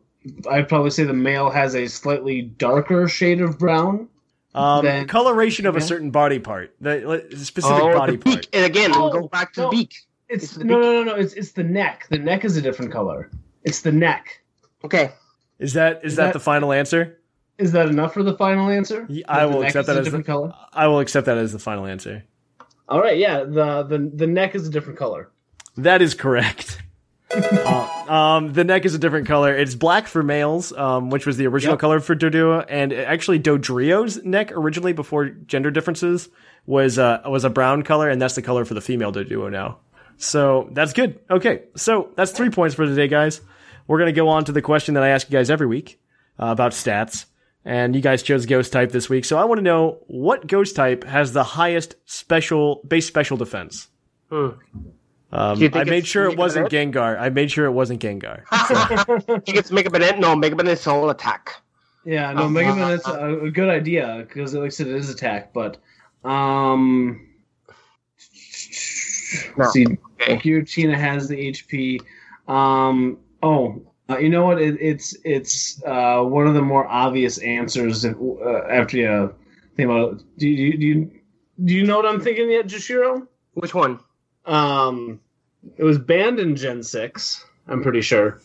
I'd probably say the male has a slightly darker shade of brown. Um, Then- coloration of a certain body part, the the specific Oh, body the beak. part. And again, Oh, we'll go back to no. the beak. It's, It's the no, beak. no, no, no. It's it's the neck. The neck is a different color. It's the neck. Okay. Is that is, Is that, that- the final answer? Is that enough for the final answer? Ye- I will accept that as the, different color. I will accept that as the final answer. All right, yeah. The the the neck is a different color. That is correct. Uh, um, the neck is a different color. It's black for males, um, which was the original Yep. color for Doduo, and actually Dodrio's neck originally, before gender differences, was uh, was a brown color, and that's the color for the female Doduo now. So that's good. Okay, so that's three points for today, guys. We're gonna go on to the question that I ask you guys every week uh, about stats, and you guys chose Ghost type this week, so I want to know what Ghost type has the highest special base special defense. Hmm. Um, Do you think I made sure it wasn't Man? Gengar. I made sure it wasn't Gengar. I think it's Mega Man. No, Mega Man is Soul Attack. Yeah, no, Uh, Mega uh, Man. It's a, a good idea because, like I said, it is attack. But um, No. see, Okay. Giratina has the HP. Um, oh, uh, you know what? It, it's it's uh, one of the more obvious answers if, uh, after you think about it. Do you, do you do you know what I'm thinking yet, Jushiro? Which one? Um, it was banned in Gen Six. I'm pretty sure.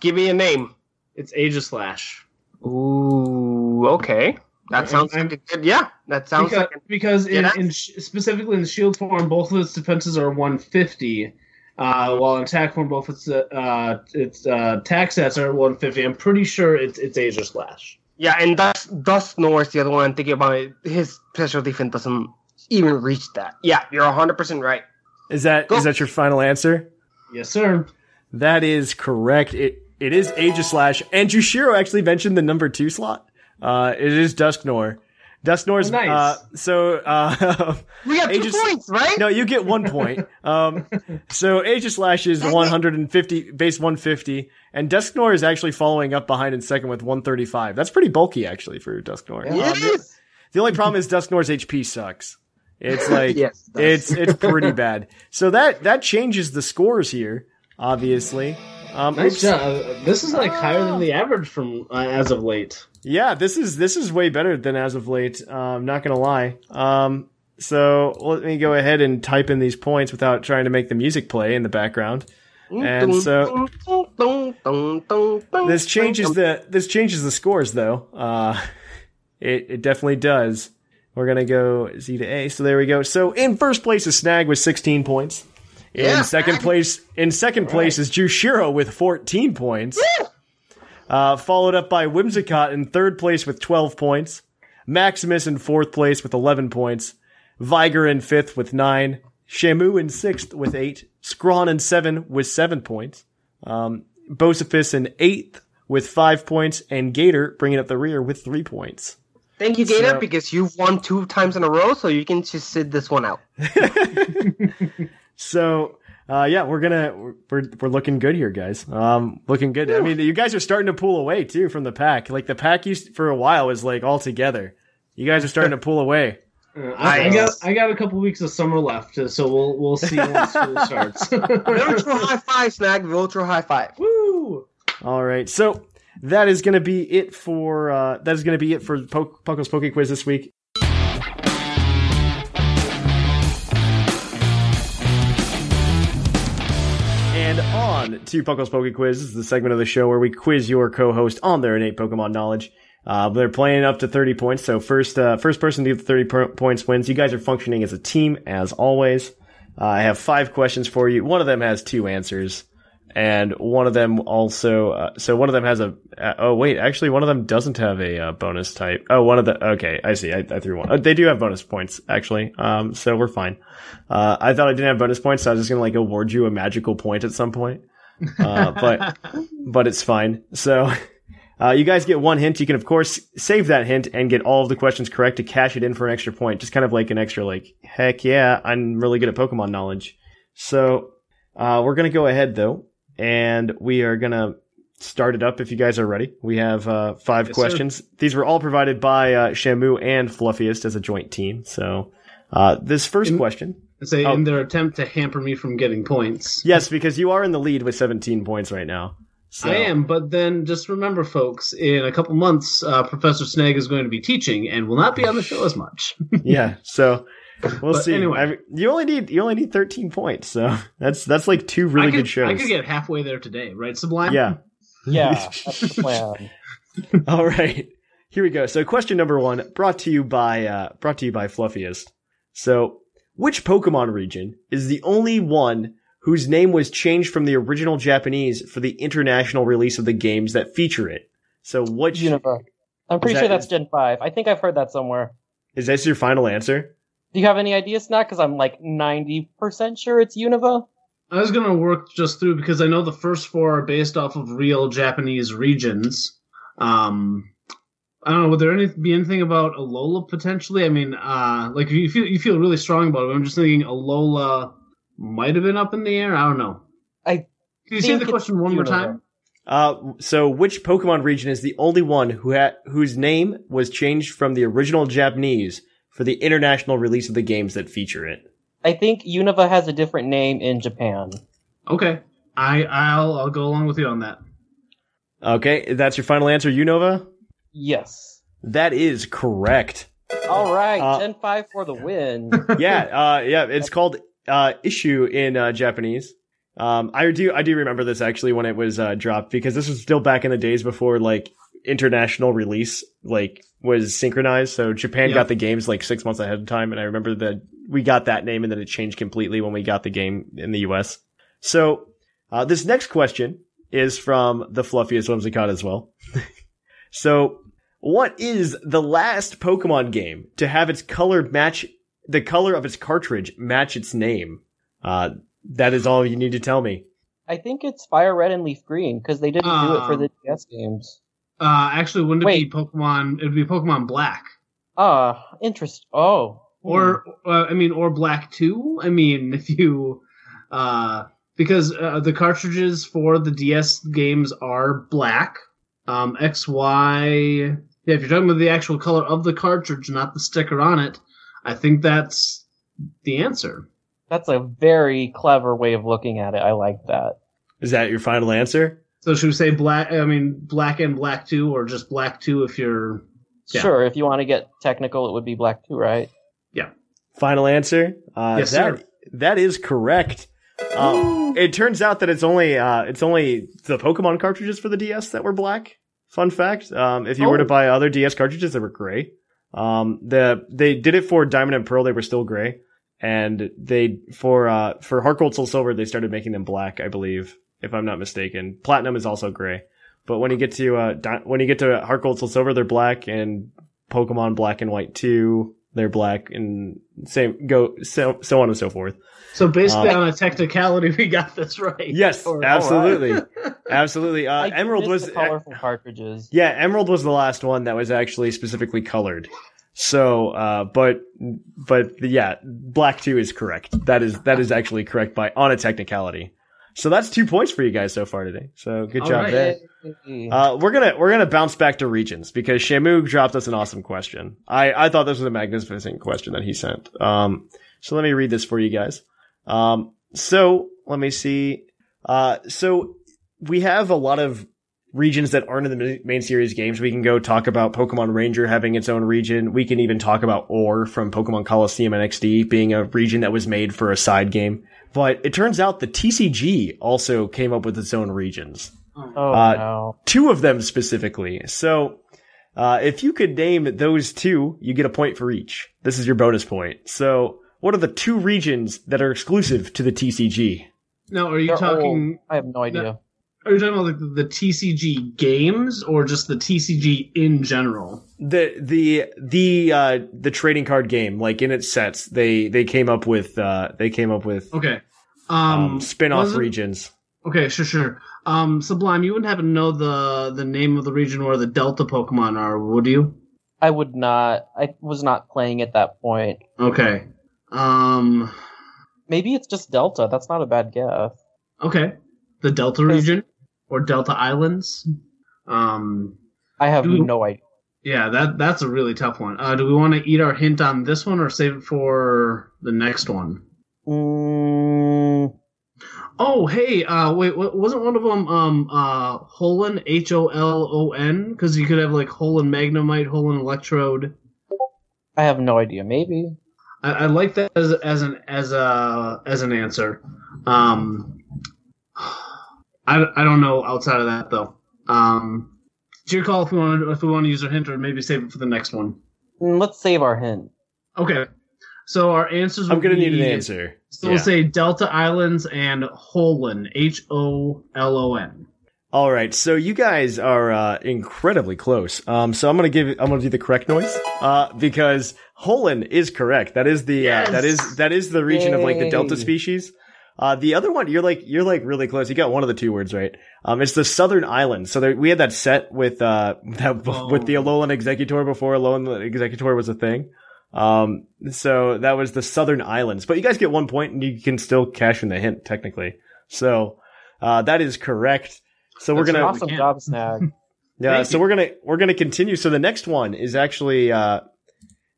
Give me a name. It's Aegislash. Ooh, okay. That sounds I'm- like a good. Yeah, that sounds because, like. because in, in specifically in the shield form, both of its defenses are 150, uh, while in attack form, both its uh, its uh, attack stats are 150. I'm pretty sure it's it's Aegislash. Yeah, and Dust Dusknoir is the other one I'm thinking about. His special defense doesn't even reach that. Yeah, you're 100 percent right. Is that is Go. that your final answer? Yes, sir. That is correct. It it is Aegislash, and Jushiro actually mentioned the number two slot. Uh, it is Dusknoir. Dusknoir's Oh, nice. uh, so uh, We got two Aegis- points, right? no, you get one point. Um, so Aegislash is 150 base 150, and Dusknoir is actually following up behind in second with 135. That's pretty bulky actually for Dusknoir. Um, Yes. The only problem is Dusknoir's HP sucks. It's like Yes, it it's it's pretty bad. So that that changes the scores here, obviously. Um, Nice oops. job. This is like higher than the average from uh, as of late. Yeah, this is this is way better than as of late. Uh, I'm not gonna lie. Um, so let me go ahead and type in these points without trying to make the music play in the background. And so this changes the this changes the scores though. Uh, it it definitely does. We're gonna go Z to A. So there we go. So in first place is Snag with 16 points. In Yeah, second place, in second place is Jushiro with 14 points. Uh, followed up by Whimsicott in third place with 12 points. Maximus in fourth place with 11 points. Viger in fifth with 9. Shamu in sixth with 8. Scrawn in seven with 7 points. Um, Bocephus in eighth with 5 points. And Gator bringing up the rear with 3 points. Thank you, Gator, So- because you've won two times in a row, so you can just sit this one out. So, uh, yeah, we're gonna we're, we're we're looking good here, guys. Um, looking good. I mean, you guys are starting to pull away too from the pack. Like the pack used for a while was like all together. You guys are starting to pull away. Uh, I, I got I got a couple weeks of summer left, uh, so we'll we'll see when school starts. Virtual high five, Snag. Virtual high five. Woo! All right, so that is gonna be it for uh, that is gonna be it for po- Puckle's Poke Quiz this week. On to Puckle's Poke Quiz. This is the segment of the show where we quiz your co-host on their innate Pokemon knowledge. Uh, they're playing up to 30 points, so first, uh, first person to get the 30 po- points wins. You guys are functioning as a team, as always. Uh, I have five questions for you. One of them has two answers. And one of them also, uh, so one of them has a, uh, oh wait, actually one of them doesn't have a uh, bonus type. Oh, one of the, okay, I see, I, I threw one. Oh, they do have bonus points, actually. Um, so we're fine. I thought I didn't have bonus points, so I was just gonna like award you a magical point at some point. Uh, but, but it's fine. So, uh, you guys get one hint. You can of course save that hint and get all of the questions correct to cash it in for an extra point. Just kind of like an extra like, heck yeah, I'm really good at Pokemon knowledge. So, uh, we're gonna go ahead though, and we are gonna start it up if you guys are ready. We have, uh, five Yes, sir. questions. These were all provided by, uh, Shamu and Fluffiest as a joint team. So, uh, this first In- question. Say Oh. in their attempt to hamper me from getting points. Yes, because you are in the lead with 17 points right now. So, I am, but then just remember, folks, in a couple months, uh, Professor Snag is going to be teaching and will not be on the show as much. yeah. So we'll But see. anyway. I you only need you only need 13 points. So that's that's like two really could, good shows. I could get halfway there today, right, Sublime? yeah. Yeah, that's the plan. All right. Here we go. So question number one, brought to you by uh, brought to you by Fluffiest. So, which Pokemon region is the only one whose name was changed from the original Japanese for the international release of the games that feature it? So, which Unova. I'm pretty Is sure that- that's Gen 5. I think I've heard that somewhere. is this your final answer? Do you have any ideas, Snack? Because I'm like 90% sure it's Unova. I was going to work just through because I know the first four are based off of real Japanese regions. Um, I don't know. Would there any, be anything about Alola potentially? I mean, uh, like if you feel you feel really strong about it. I'm just thinking Alola might have been up in the air. I don't know. I Can you say the question one more time? Uh, so which Pokemon region is the only one who ha- whose name was changed from the original Japanese for the international release of the games that feature it? I think Unova has a different name in Japan. Okay, I I'll I'll go along with you on that. Okay, that's your final answer, Unova? Yes. That is correct. All right, Uh, Gen 5 for the win. yeah, uh, yeah, it's called uh, Isshu in uh, Japanese. Um, I do, I do remember this actually when it was uh, dropped because this was still back in the days before like international release like was synchronized. So Japan Yeah. got the games like six months ahead of time, and I remember that we got that name and then it changed completely when we got the game in the U.S. So uh, this next question is from the fluffiest Whimsicott as well. so what is the last Pokemon game to have its color match the color of its cartridge match its name? Uh, that is all you need to tell me. I think it's Fire Red and Leaf Green because they didn't do it for the DS games. Uh, actually, wouldn't it Wait. be Pokemon? It would be Pokemon Black, Ah, interest. Oh. or uh, I mean, or Black Two. I mean, if you, uh, because uh, the cartridges for the DS games are black. Um, X Y. Yeah, if you're talking about the actual color of the cartridge, not the sticker on it, I think that's the answer. That's a very clever way of looking at it. I like that. Is that your final answer? So should we say black? I mean, black and black two, or just black two if you're Yeah. Sure, if you want to get technical, it would be black two, right? Yeah. Final answer? Uh, Yes, that, sir. That is correct. Um, it turns out that it's only uh, it's only the Pokemon cartridges for the DS that were black. Fun fact: um, if you were to Oh. buy other DS cartridges, they were gray. Um, the they did it for Diamond and Pearl; they were still gray, and they for uh, for Heart Gold Soul Silver they started making them black, I believe, if I'm not mistaken. Platinum is also gray, but when you get to uh, Di- when you get to Heart Gold Soul Silver, they're black, and Pokemon Black and White two, they're black, and same go so so on and so forth. so basically Uh, on a technicality, we got this right. Yes, Or- absolutely, absolutely. Uh, Emerald was the colorful cartridges. yeah, Emerald was the last one that was actually specifically colored. So, uh, but but yeah, Black Two is correct. That is that is actually correct by on a technicality. So that's two points for you guys so far today. So good All job right. there. Uh, we're gonna we're gonna bounce back to regions because Shamu dropped us an awesome question. I I thought this was a magnificent question that he sent. Um, so let me read this for you guys. Um, so let me see. Uh, so we have a lot of regions that aren't in the main series games. We can go talk about Pokemon Ranger having its own region. We can even talk about Orre from Pokemon Colosseum NXD being a region that was made for a side game. But it turns out the TCG also came up with its own regions oh uh, no. two of them specifically. So, uh, if you could name those two, you get a point for each. This is your bonus point. So, what are the two regions that are exclusive to the TCG? No, are you They're talking? old. I have no idea. Are you talking about like the TCG games or just the TCG in general? The the the uh, the trading card game, like in its sets, they they came up with uh, they came up with Okay. um, Um, spin-off regions. Okay, sure, sure. Um, Sublime, you wouldn't happen to know the the name of the region where the Delta Pokemon are, would you? I would not. I was not playing at that point. Okay. Um. Maybe it's just Delta. That's not a bad guess. Okay. The Delta region or Delta Islands. Um. I have Do- no idea. Yeah, that that's a really tough one. Uh, do we want to eat our hint on this one or save it for the next one? Mm, Oh, hey, uh, wait, wasn't one of them um uh Holon H O L O N? Because you could have like Holon Magnemite, Holon Electrode. I have no idea. Maybe. I, I like that as as an as a as an answer. Um, I, I don't know outside of that though. Um, it's your call if we want to, if we want to use our hint or maybe save it for the next one. Mm, Let's save our hint. Okay, so our answers. I'm will gonna need an answer. So we'll say Delta Islands and Holon H O L O N. All right, so you guys are uh, incredibly close. Um, so I'm gonna give I'm gonna do the correct noise uh, because Holon is correct. That is the uh, that is that is the region of like the Delta species. Uh, the other one, you're like you're like really close. You got one of the two words right. Um, it's the Southern Islands. So there, we had that set with uh that, with the Alolan Exeggutor before Alolan Exeggutor was a thing. Um, so that was the Southern Islands. But you guys get one point, and you can still cash in the hint technically. So uh, that is correct. So we're gonna. Awesome can. job, Snag. yeah, Thank so we're gonna we're gonna continue. So the next one is actually uh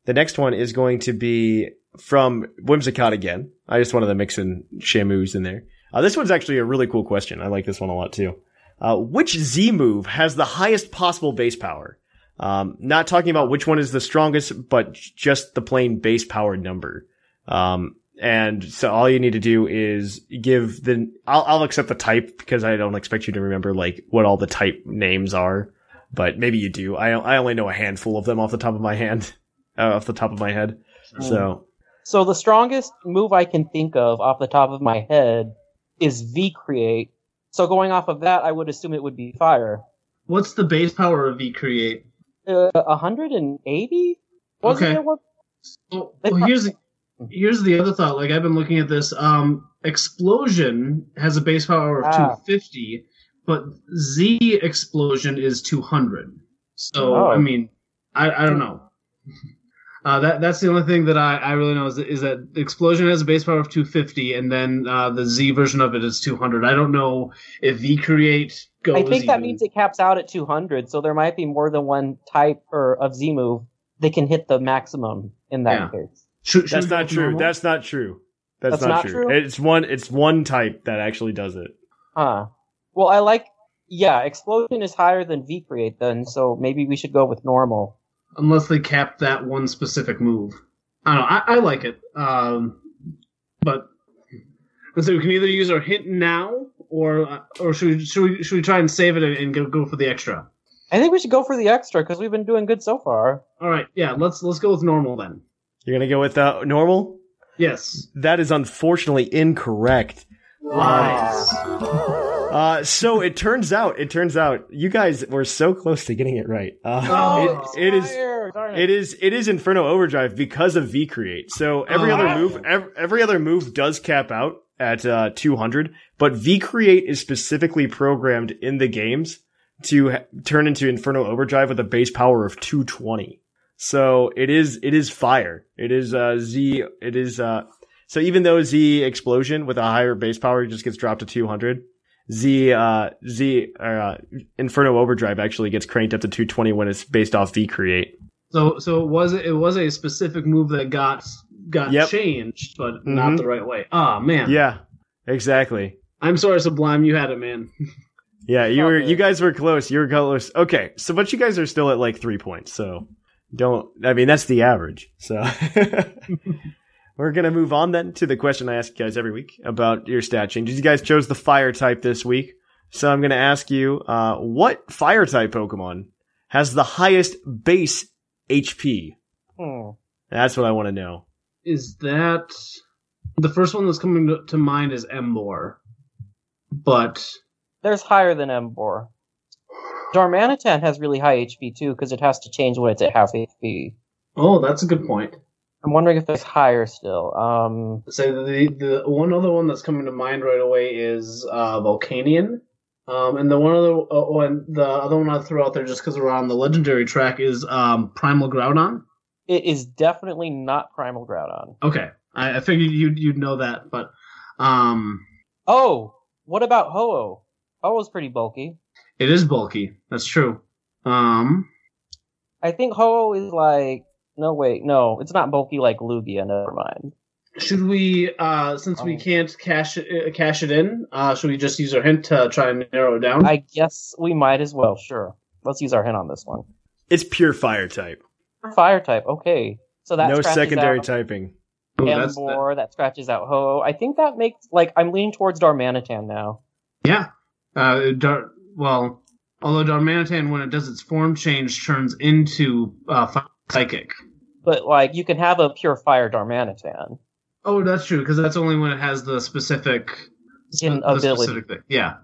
the next one is going to be from Whimsicott again. I just wanted to mix in Shamu's in there. Uh, this one's actually a really cool question. I like this one a lot too. Uh, which Z move has the highest possible base power? Um, not talking about which one is the strongest, but just the plain base power number. Um, and so all you need to do is give the, I'll, I'll accept the type because I don't expect you to remember like what all the type names are, but maybe you do. I, I only know a handful of them off the top of my hand, uh, off the top of my head. So So the strongest move I can think of off the top of my head is V create. So going off of that, I would assume it would be fire. What's the base power of V Create? Uh, 180? Wasn't Okay. Well, well, here's here's the other thought. Like I've been looking at this. Um, Explosion has a base power of Ah. 250, but Z Explosion is 200. So Oh. I mean, I I don't know. Uh, that that's the only thing that I, I really know is that, is that Explosion has a base power of 250, and then uh, the Z version of it is 200. I don't know if V Create goes. I think that even- means it caps out at 200, so there might be more than one type or of Z move that can hit the maximum in that Yeah. case. Should- should that's we go not true. normal? That's not true. That's, That's not, not true. true? It's one, it's one type that actually does it. Huh. Well, I like. Yeah, explosion is higher than V create then, so maybe we should go with normal. Unless they cap that one specific move. I don't know. I, I like it. Um, but so we can either use our hint now, or uh, or should we should we should we try and save it and, and go go for the extra? I think we should go for the extra because we've been doing good so far. All right. Yeah. Let's let's go with normal then. You're gonna go with uh, normal. Yes. That is unfortunately incorrect. Nice. Uh, so it turns out, it turns out, you guys were so close to getting it right. Uh, Oh. it, it is, it is, it is Inferno Overdrive because of V Create. So every other Oh. move, every, every other move does cap out at uh, 200, but V Create is specifically programmed in the games to ha- turn into Inferno Overdrive with a base power of 220. So it is, it is fire. It is uh, Z. It is uh, so even though Z explosion with a higher base power just gets dropped to 200, Z uh, Z uh, Inferno Overdrive actually gets cranked up to 220 when it's based off V Create. So so it was it was a specific move that got got Yep. changed, but Mhm. not the right way. Ah man. Yeah, exactly. I'm sorry, Sublime. You had it, man. Yeah, you were you guys were close. You were close. Okay, so but you guys are still at like three points. So don't. I mean that's the average. So we're gonna move on then to the question I ask you guys every week about your stat changes. You guys chose the fire type this week, so I'm gonna ask you uh, what fire type Pokemon has the highest base HP. Oh. That's what I want to know. Is that the first one that's coming to, to mind is Emboar, but There's higher than Emboar. Darmanitan has really high HP too because it has to change when it's at half HP. oh, that's a good point. I'm wondering if there's higher still. Um, So the the one other one that's coming to mind right away is uh, Volcanion. Um, and the one other uh, oh, and the other one I threw out there just because we're on the legendary track is um, Primal Groudon. it is definitely not Primal Groudon. Okay, I, I figured you'd you'd know that, but um, Oh, what about Ho-Oh? Ho-Oh's pretty bulky. it is bulky. That's true. Um, I think Ho-Oh is like no wait, no, it's not bulky like Lugia, never mind. should we uh, since we Oh. can't cash it, uh, cash it in, uh, should we just use our hint to try and narrow it down? I guess we might as well, sure. Let's use our hint on this one. It's pure fire type. Fire type, okay. So that no secondary out typing. Ooh, that's- Emboar, that scratches out Ho-Oh. I think that makes like I'm leaning towards Darmanitan now. Yeah. Uh, Dar- well, although Darmanitan, when it does its form change, turns into uh, Fi- Psychic. But like you can have a pure fire Darmanitan. Oh, that's true, because that's only when it has the specific, In the ability. specific thing. Yeah.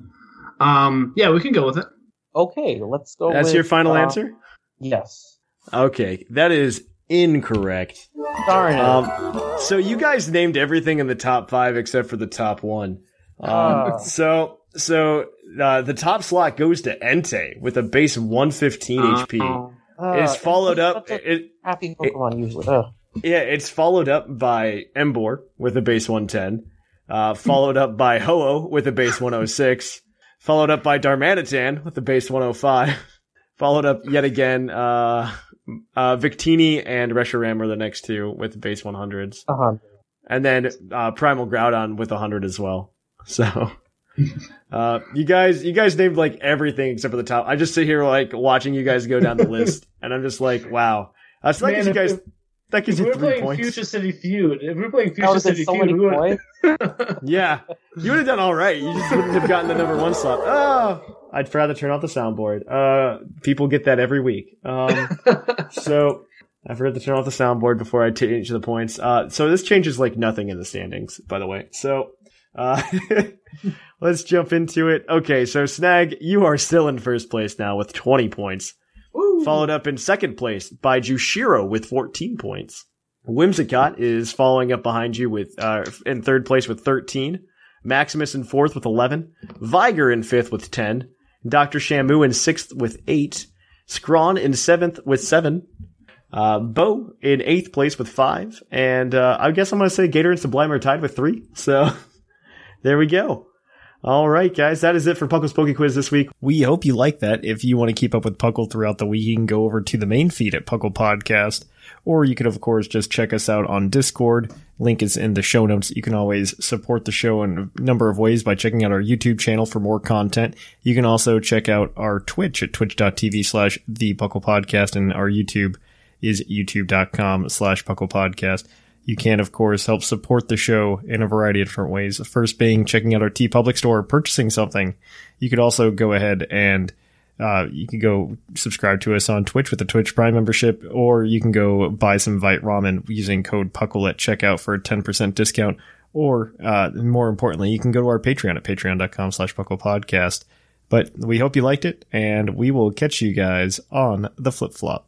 Um, yeah, we can go with it. Okay, let's go That's with, your final uh, answer. Yes. Okay, that is incorrect. Darn it. Um, so you guys named everything in the top five except for the top one. Um, Ah. So so uh, the top slot goes to Entei with a base 115 HP. Uh, It's followed up. It, happy Pokemon usually. Ugh. yeah, it's followed up by Emboar with a base 110. Uh, followed up by Ho-Oh with a base 106. Followed up by Darmanitan with a base 105. Followed up yet again, uh, uh, Victini and Reshiram are the next two with base 100s. Uh-huh. And then, uh, Primal Groudon with 100 as well. So, uh, you guys, you guys named like everything except for the top. I just sit here like watching you guys go down the list and I'm just like, wow. Uh, so that Man, gives you if- guys, if- that gives If we you were three playing points. Future City Feud, if We're playing Future was at City so Feud, we would- Yeah, you would have done all right. You just wouldn't have gotten the number one slot. Oh, I'd rather turn off the soundboard. Uh, people get that every week. Um, so I forgot to turn off the soundboard before I change the points. Uh, so this changes like nothing in the standings, by the way. So, uh, let's jump into it. Okay, so Snag, you are still in first place now with 20 points. Followed up in second place by Jushiro with 14 points. Whimsicott is following up behind you with uh, in third place with 13. Maximus in fourth with 11. Viger in fifth with 10. Dr. Shamu in sixth with 8. Scrawn in seventh with 7. Uh, Bo in eighth place with 5. And uh, I guess I'm going to say Gator and Sublime are tied with 3. So there we go. All right, guys, that is it for Puckle's Poke Quiz this week. We hope you like that. If you want to keep up with Puckle throughout the week, you can go over to the main feed at Puckle Podcast, or you could, of course, just check us out on Discord. Link is in the show notes. You can always support the show in a number of ways by checking out our YouTube channel for more content. You can also check out our Twitch at twitch.tv slash the Puckle Podcast, and our YouTube is youtube.com slash Puckle Podcast. You can, of course, help support the show in a variety of different ways. The first being checking out our TeePublic store, purchasing something. You could also go ahead and uh, you can go subscribe to us on Twitch with the Twitch Prime membership, or you can go buy some Vite Ramen using code Puckle at checkout for a 10% discount. Or, uh, more importantly, you can go to our Patreon at patreon.com slash Puckle Podcast. But we hope you liked it, and we will catch you guys on the flip flop.